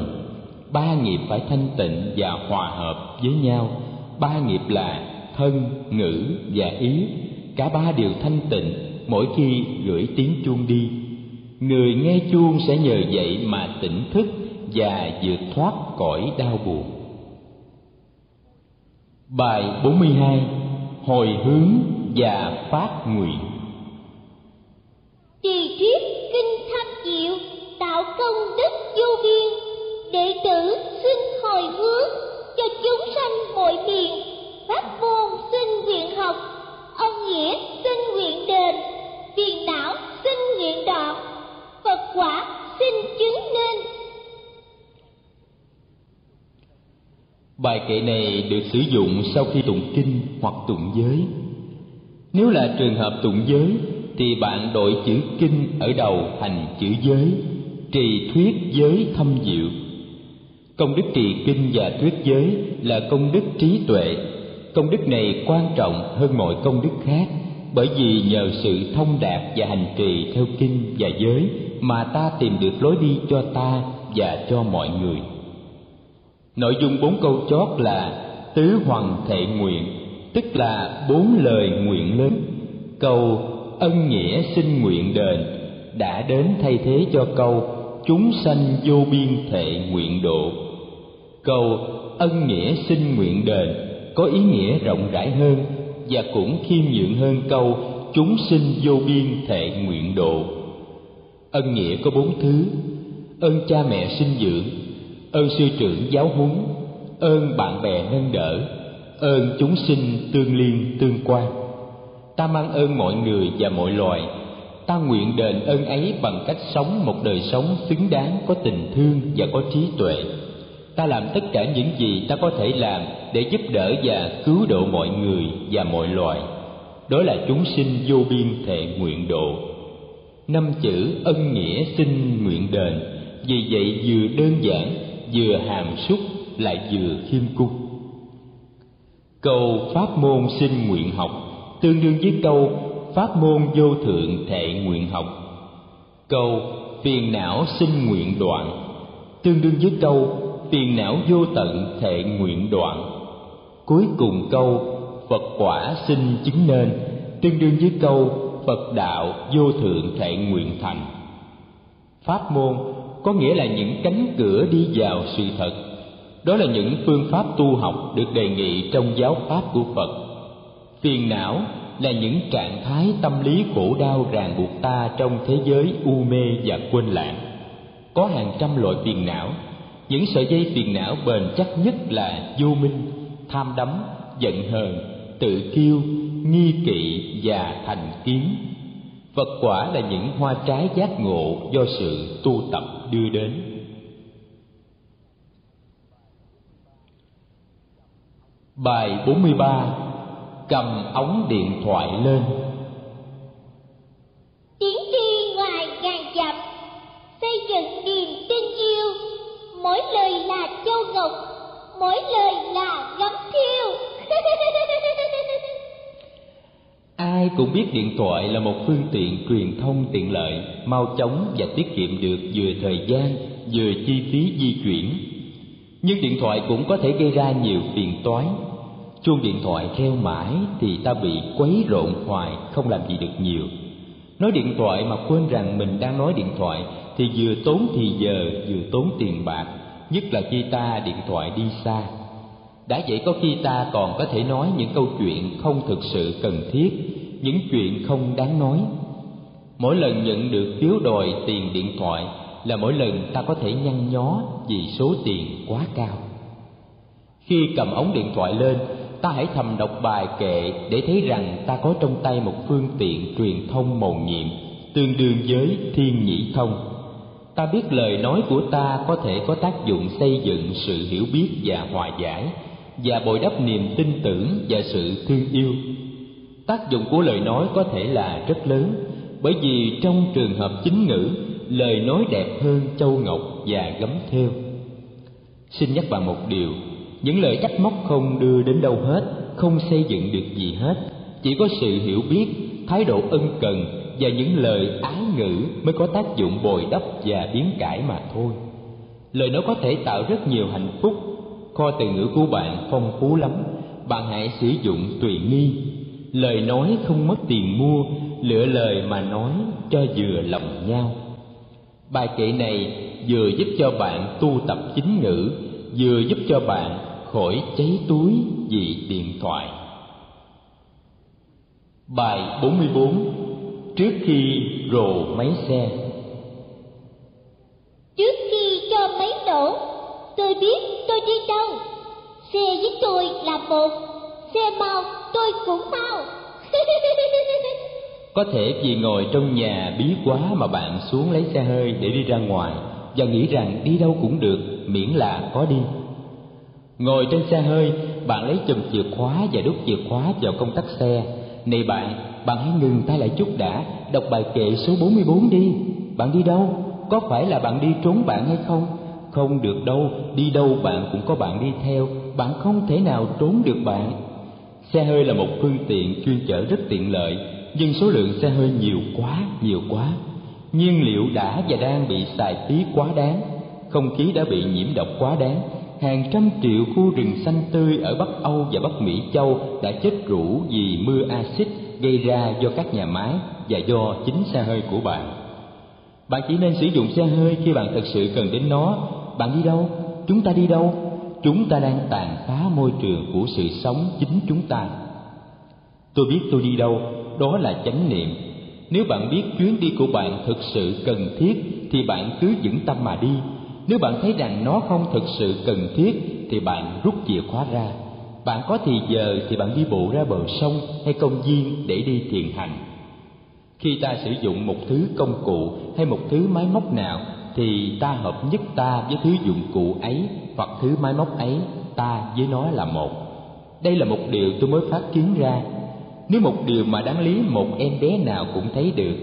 Ba nghiệp phải thanh tịnh và hòa hợp với nhau. Ba nghiệp là thân, ngữ và ý. Cả ba đều thanh tịnh mỗi khi gửi tiếng chuông đi. Người nghe chuông sẽ nhờ vậy mà tỉnh thức và vượt thoát cõi đau buồn. Bài 42 Hồi hướng và phát nguyện. Trì thuyết kinh tham diệu Tạo công đức vô biên. Đệ tử xin hồi hướng Cho chúng sanh mọi miền Pháp môn xin nguyện học Ông nghĩa xin nguyện đền Phiền não xin nguyện đoạn Phật quả xin chứng nên. Bài kệ này được sử dụng sau khi tụng kinh hoặc tụng giới. Nếu là trường hợp tụng giới thì bạn đổi chữ kinh ở đầu thành chữ giới, trì thuyết giới thâm diệu. Công đức trì kinh và thuyết giới là công đức trí tuệ. Công đức này quan trọng hơn mọi công đức khác bởi vì nhờ sự thông đạt và hành trì theo kinh và giới mà ta tìm được lối đi cho ta và cho mọi người nội dung bốn câu chót là tứ hoàng thệ nguyện tức là bốn lời nguyện lớn. Câu ân nghĩa xin nguyện đền đã đến thay thế cho câu chúng sanh vô biên thệ nguyện độ. Câu ân nghĩa xin nguyện đền có ý nghĩa rộng rãi hơn và cũng khiêm nhượng hơn câu chúng sinh vô biên thệ nguyện độ. Ân nghĩa có bốn thứ. Ơn cha mẹ sinh dưỡng, ơn sư trưởng giáo huấn, ơn bạn bè nâng đỡ ơn chúng sinh tương liên, tương quan. Ta mang ơn mọi người và mọi loài. Ta nguyện đền ơn ấy bằng cách sống một đời sống xứng đáng có tình thương và có trí tuệ. Ta làm tất cả những gì ta có thể làm để giúp đỡ và cứu độ mọi người và mọi loài. Đó là chúng sinh vô biên thệ nguyện độ. Năm chữ ân nghĩa xin nguyện đền. Vì vậy vừa đơn giản, vừa hàm súc, lại vừa khiêm cung câu pháp môn sinh nguyện học. Tương đương với câu pháp môn vô thượng thệ nguyện học. Câu phiền não sinh nguyện đoạn. Tương đương với câu phiền não vô tận thệ nguyện đoạn. Cuối cùng câu phật quả sinh chứng nên. Tương đương với câu phật đạo vô thượng thệ nguyện thành. Pháp môn có nghĩa là những cánh cửa đi vào sự thật đó là những phương pháp tu học được đề nghị trong giáo pháp của phật. Phiền não là những trạng thái tâm lý khổ đau ràng buộc ta trong thế giới u mê và quên lãng. Có hàng trăm loại phiền não, những sợi dây phiền não bền chắc nhất là vô minh, tham đắm, giận hờn, tự kiêu, nghi kỵ và thành kiến. Phật quả là những hoa trái giác ngộ do sự tu tập đưa đến. Bài 43 Cầm ống điện thoại lên. Tiến đi ngoài ngàn dặm Xây dựng niềm tin yêu. Mỗi lời là châu ngọc Mỗi lời là gấm thiêu. Ai cũng biết điện thoại là một phương tiện truyền thông tiện lợi, mau chóng và tiết kiệm được vừa thời gian, vừa chi phí di chuyển. Nhưng điện thoại cũng có thể gây ra nhiều phiền toái. Chuông điện thoại reo mãi thì ta bị quấy rộn hoài, không làm gì được nhiều. Nói điện thoại mà quên rằng mình đang nói điện thoại thì vừa tốn thì giờ, vừa tốn tiền bạc, nhất là khi ta điện thoại đi xa đã vậy có khi ta còn có thể nói những câu chuyện không thực sự cần thiết những chuyện không đáng nói mỗi lần nhận được phiếu đòi tiền điện thoại là mỗi lần ta có thể nhăn nhó vì số tiền quá cao. Khi cầm ống điện thoại lên, ta hãy thầm đọc bài kệ để thấy rằng ta có trong tay một phương tiện truyền thông mầu nhiệm, tương đương với thiên nhĩ thông. Ta biết lời nói của ta có thể có tác dụng xây dựng sự hiểu biết và hòa giải, và bồi đắp niềm tin tưởng và sự thương yêu. Tác dụng của lời nói có thể là rất lớn, bởi vì trong trường hợp chính ngữ lời nói đẹp hơn châu ngọc và gấm thêu. Xin nhắc bạn một điều, những lời trách móc không đưa đến đâu hết, không xây dựng được gì hết. Chỉ có sự hiểu biết, thái độ ân cần và những lời ái ngữ mới có tác dụng bồi đắp và biến cải mà thôi. Lời nói có thể tạo rất nhiều hạnh phúc. Kho từ ngữ của bạn phong phú lắm, bạn hãy sử dụng tùy nghi. Lời nói không mất tiền mua, lựa lời mà nói cho vừa lòng nhau bài kệ này vừa giúp cho bạn tu tập chính ngữ, vừa giúp cho bạn khỏi cháy túi vì điện thoại. Bài 44 trước khi rồ máy xe. Trước khi cho máy nổ, tôi biết tôi đi đâu. Xe với tôi là một, xe mau tôi cũng mau. có thể vì ngồi trong nhà bí quá mà bạn xuống lấy xe hơi để đi ra ngoài và nghĩ rằng đi đâu cũng được, miễn là có đi. Ngồi trên xe hơi, bạn lấy chùm chìa khóa và đút chìa khóa vào công tắc xe. Này bạn bạn hãy ngừng tay lại chút đã, đọc bài kệ số 44 đi. Bạn đi đâu? Có phải là bạn đi trốn bạn hay không? Không được đâu, đi đâu bạn cũng có bạn đi theo. Bạn không thể nào trốn được bạn. Xe hơi là một phương tiện chuyên chở rất tiện lợi nhưng số lượng xe hơi nhiều quá nhiều quá nhiên liệu đã và đang bị xài phí quá đáng không khí đã bị nhiễm độc quá đáng hàng trăm triệu khu rừng xanh tươi ở Bắc Âu và Bắc Mỹ Châu đã chết rũ vì mưa axit gây ra do các nhà máy và do chính xe hơi của bạn. Bạn chỉ nên sử dụng xe hơi khi bạn thật sự cần đến nó. Bạn đi đâu? Chúng ta đi đâu? Chúng ta đang tàn phá môi trường của sự sống chính chúng ta. Tôi biết tôi đi đâu, đó là chánh niệm. Nếu bạn biết chuyến đi của bạn thực sự cần thiết thì bạn cứ vững tâm mà đi nếu bạn thấy rằng nó không thực sự cần thiết thì bạn rút chìa khóa ra. Bạn có thì giờ thì bạn đi bộ ra bờ sông hay công viên để đi thiền hành. Khi ta sử dụng một thứ công cụ hay một thứ máy móc nào thì ta hợp nhất ta với thứ dụng cụ ấy hoặc thứ máy móc ấy, ta với nó là một. Đây là một điều tôi mới phát kiến ra. Nếu một điều mà đáng lý một em bé nào cũng thấy được,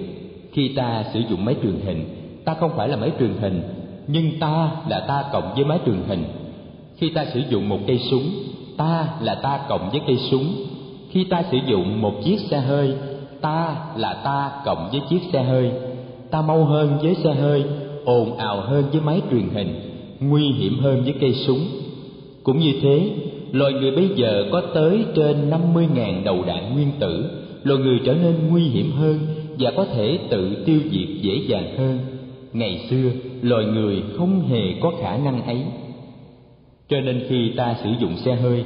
khi ta sử dụng máy truyền hình, ta không phải là máy truyền hình nhưng ta là ta cộng với máy truyền hình. Khi ta sử dụng một cây súng ta là ta cộng với cây súng. Khi ta sử dụng một chiếc xe hơi ta là ta cộng với chiếc xe hơi. Ta mau hơn với xe hơi ồn ào hơn với máy truyền hình nguy hiểm hơn với cây súng. Cũng như thế loài người bây giờ có tới trên năm mươi ngàn đầu đạn nguyên tử. Loài người trở nên nguy hiểm hơn và có thể tự tiêu diệt dễ dàng hơn. Ngày xưa, loài người không hề có khả năng ấy. Cho nên khi ta sử dụng xe hơi,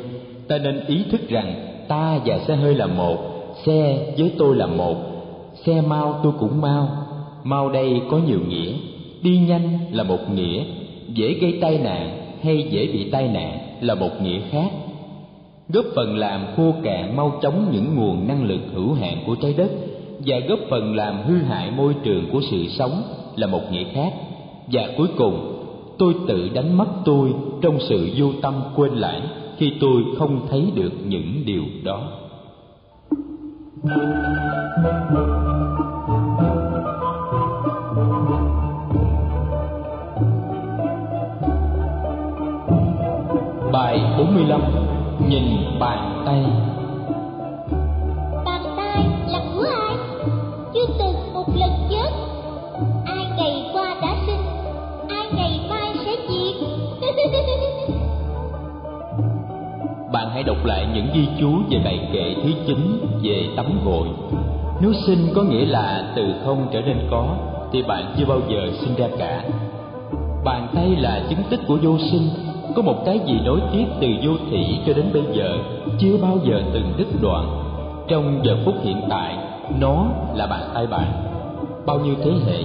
ta nên ý thức rằng ta và xe hơi là một, xe với tôi là một, xe mau tôi cũng mau. Mau đây có nhiều nghĩa. Đi nhanh là một nghĩa. Dễ gây tai nạn hay dễ bị tai nạn là một nghĩa khác, góp phần làm khô cạn mau chóng những nguồn năng lực hữu hạn của trái đất và góp phần làm hư hại môi trường của sự sống là một nghĩa khác. Và cuối cùng, tôi tự đánh mất tôi trong sự vô tâm quên lãng khi tôi không thấy được những điều đó. Bài 45 Nhìn bàn tay. Bạn hãy đọc lại những ghi chú về bài kệ thứ chín về tắm gội. Nếu sinh có nghĩa là từ không trở nên có thì bạn chưa bao giờ sinh ra cả. Bàn tay là chứng tích của vô sinh có một cái gì nối tiếp từ vô thủy cho đến bây giờ, chưa bao giờ từng đứt đoạn. Trong giờ phút hiện tại, nó là bàn tay bạn. Bao nhiêu thế hệ,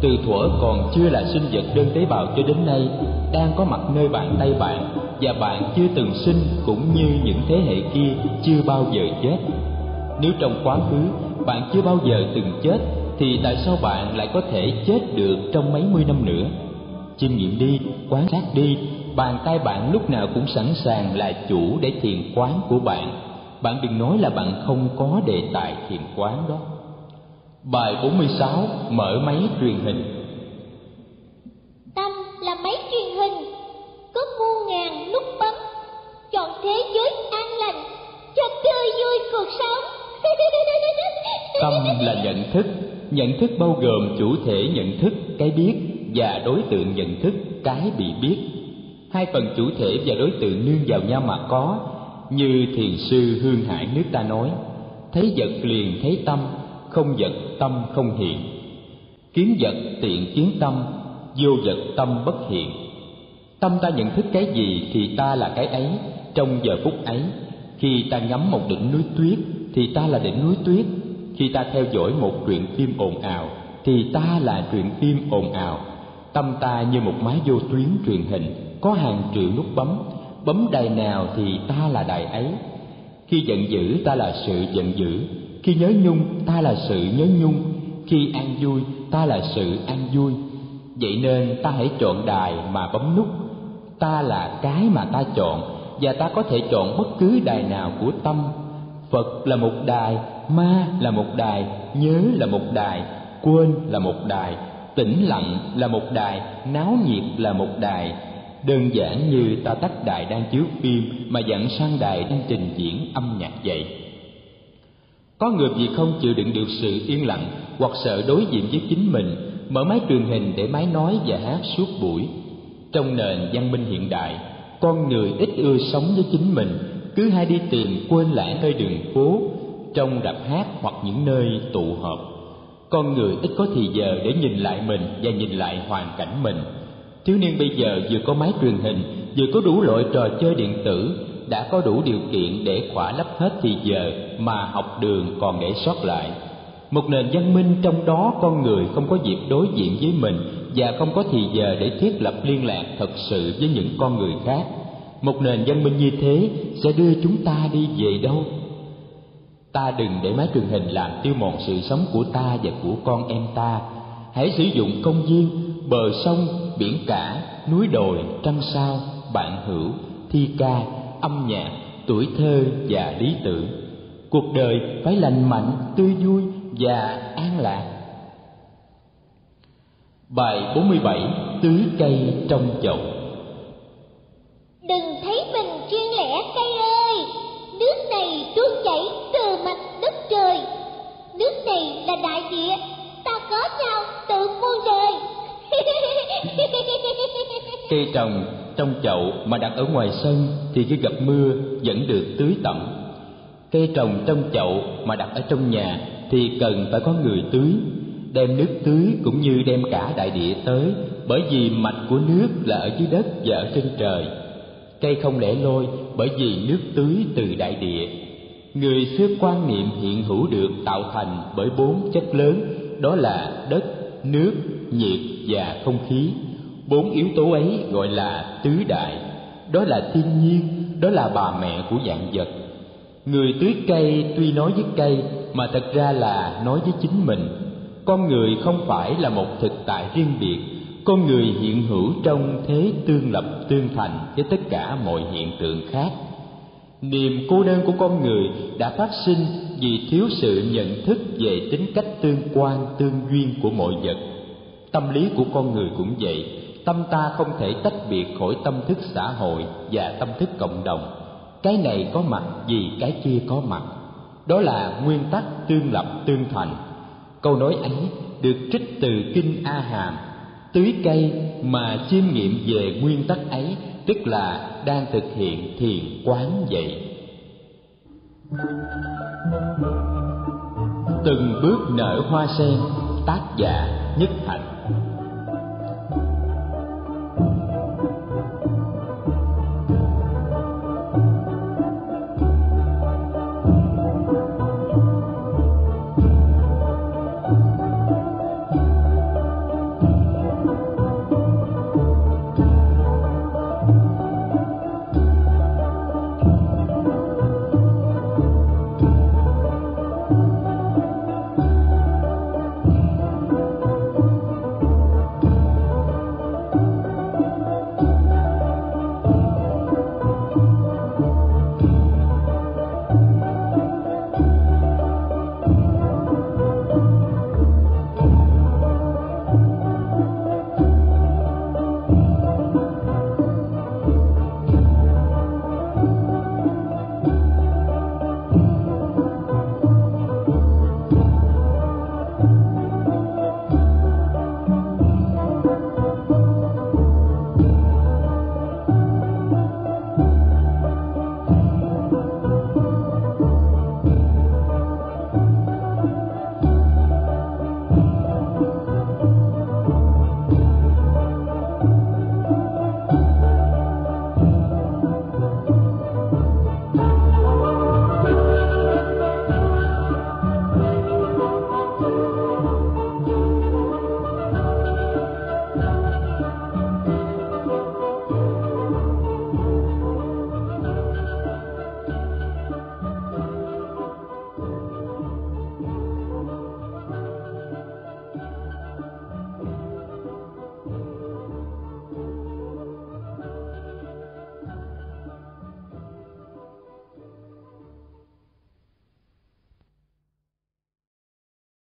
từ thuở còn chưa là sinh vật đơn tế bào cho đến nay, đang có mặt nơi bàn tay bạn và bạn chưa từng sinh cũng như những thế hệ kia chưa bao giờ chết. Nếu trong quá khứ bạn chưa bao giờ từng chết, thì tại sao bạn lại có thể chết được trong mấy mươi năm nữa? Chiêm nghiệm đi, quan sát đi bàn tay bạn lúc nào cũng sẵn sàng là chủ để thiền quán của bạn. Bạn đừng nói là bạn không có đề tài thiền quán đó. Bài 46 Mở máy truyền hình. Tâm là máy truyền hình Có muôn ngàn nút bấm. Chọn thế giới an lành Cho tươi vui cuộc sống. Tâm là nhận thức. Nhận thức bao gồm chủ thể nhận thức, cái biết Và đối tượng nhận thức, cái bị biết Hai phần chủ thể và đối tượng nương vào nhau mà có, Như thiền sư Hương Hải nước ta nói, Thấy vật liền thấy tâm, không vật tâm không hiện. Kiến vật tiện kiến tâm, vô vật tâm bất hiện. Tâm ta nhận thức cái gì thì ta là cái ấy, trong giờ phút ấy. Khi ta ngắm một đỉnh núi tuyết thì ta là đỉnh núi tuyết. Khi ta theo dõi một truyện phim ồn ào thì ta là truyện phim ồn ào. Tâm ta như một máy vô tuyến truyền hình có hàng triệu nút bấm bấm đài nào thì ta là đài ấy. Khi giận dữ, ta là sự giận dữ. Khi nhớ nhung, ta là sự nhớ nhung. Khi an vui, ta là sự an vui. Vậy nên ta hãy chọn đài mà bấm nút. Ta là cái mà ta chọn, và ta có thể chọn bất cứ đài nào của tâm. Phật là một đài, ma là một đài, nhớ là một đài, quên là một đài, tĩnh lặng là một đài, náo nhiệt là một đài đơn giản như ta tắt đài đang chiếu phim mà dặn sang đài đang trình diễn âm nhạc vậy. Có người vì không chịu đựng được sự yên lặng hoặc sợ đối diện với chính mình, mở máy truyền hình để máy nói và hát suốt buổi. Trong nền văn minh hiện đại, con người ít ưa sống với chính mình, cứ hay đi tìm quên lãng nơi đường phố, trong rạp hát hoặc những nơi tụ họp. Con người ít có thì giờ để nhìn lại mình và nhìn lại hoàn cảnh mình thiếu niên bây giờ vừa có máy truyền hình, vừa có đủ loại trò chơi điện tử, đã có đủ điều kiện để khỏa lấp hết thì giờ mà học đường còn để sót lại. Một nền văn minh trong đó con người không có dịp đối diện với mình và không có thì giờ để thiết lập liên lạc thật sự với những con người khác. Một nền văn minh như thế sẽ đưa chúng ta đi về đâu? Ta đừng để máy truyền hình làm tiêu mòn sự sống của ta và của con em ta. Hãy sử dụng công viên bờ sông, biển cả, núi đồi, trăng sao, bạn hữu, thi ca, âm nhạc, tuổi thơ và lý tưởng. Cuộc đời phải lành mạnh, tươi vui và an lạc. Bài 47 tưới cây trong chậu. Đừng thấy mình riêng lẻ cây ơi. Nước này tuôn chảy từ mặt đất trời. Nước này là đại địa. Ta có nhau tự muôn đời. cây trồng trong chậu mà đặt ở ngoài sân thì khi gặp mưa vẫn được tưới tẩm. Cây trồng trong chậu mà đặt ở trong nhà thì cần phải có người tưới, đem nước tưới cũng như đem cả đại địa tới, bởi vì mạch của nước là ở dưới đất và ở trên trời. Cây không lẻ loi bởi vì nước tưới từ đại địa. Người xưa quan niệm hiện hữu được tạo thành bởi bốn chất lớn, đó là đất nước, nhiệt và không khí. Bốn yếu tố ấy gọi là tứ đại. Đó là thiên nhiên, đó là bà mẹ của dạng vật. Người tưới cây tuy nói với cây, mà thật ra là nói với chính mình. Con người không phải là một thực tại riêng biệt. Con người hiện hữu trong thế tương lập, tương thành với tất cả mọi hiện tượng khác niềm cô đơn của con người đã phát sinh vì thiếu sự nhận thức về tính cách tương quan, tương duyên của mọi vật. Tâm lý của con người cũng vậy. Tâm ta không thể tách biệt khỏi tâm thức xã hội và tâm thức cộng đồng. Cái này có mặt vì cái kia có mặt. Đó là nguyên tắc tương lập, tương thành. Câu nói ấy được trích từ kinh a hàm. Tưới cây mà chiêm nghiệm về nguyên tắc ấy tức là đang thực hiện thiền quán vậy. Từng bước nở hoa sen, tác giả nhất hạnh.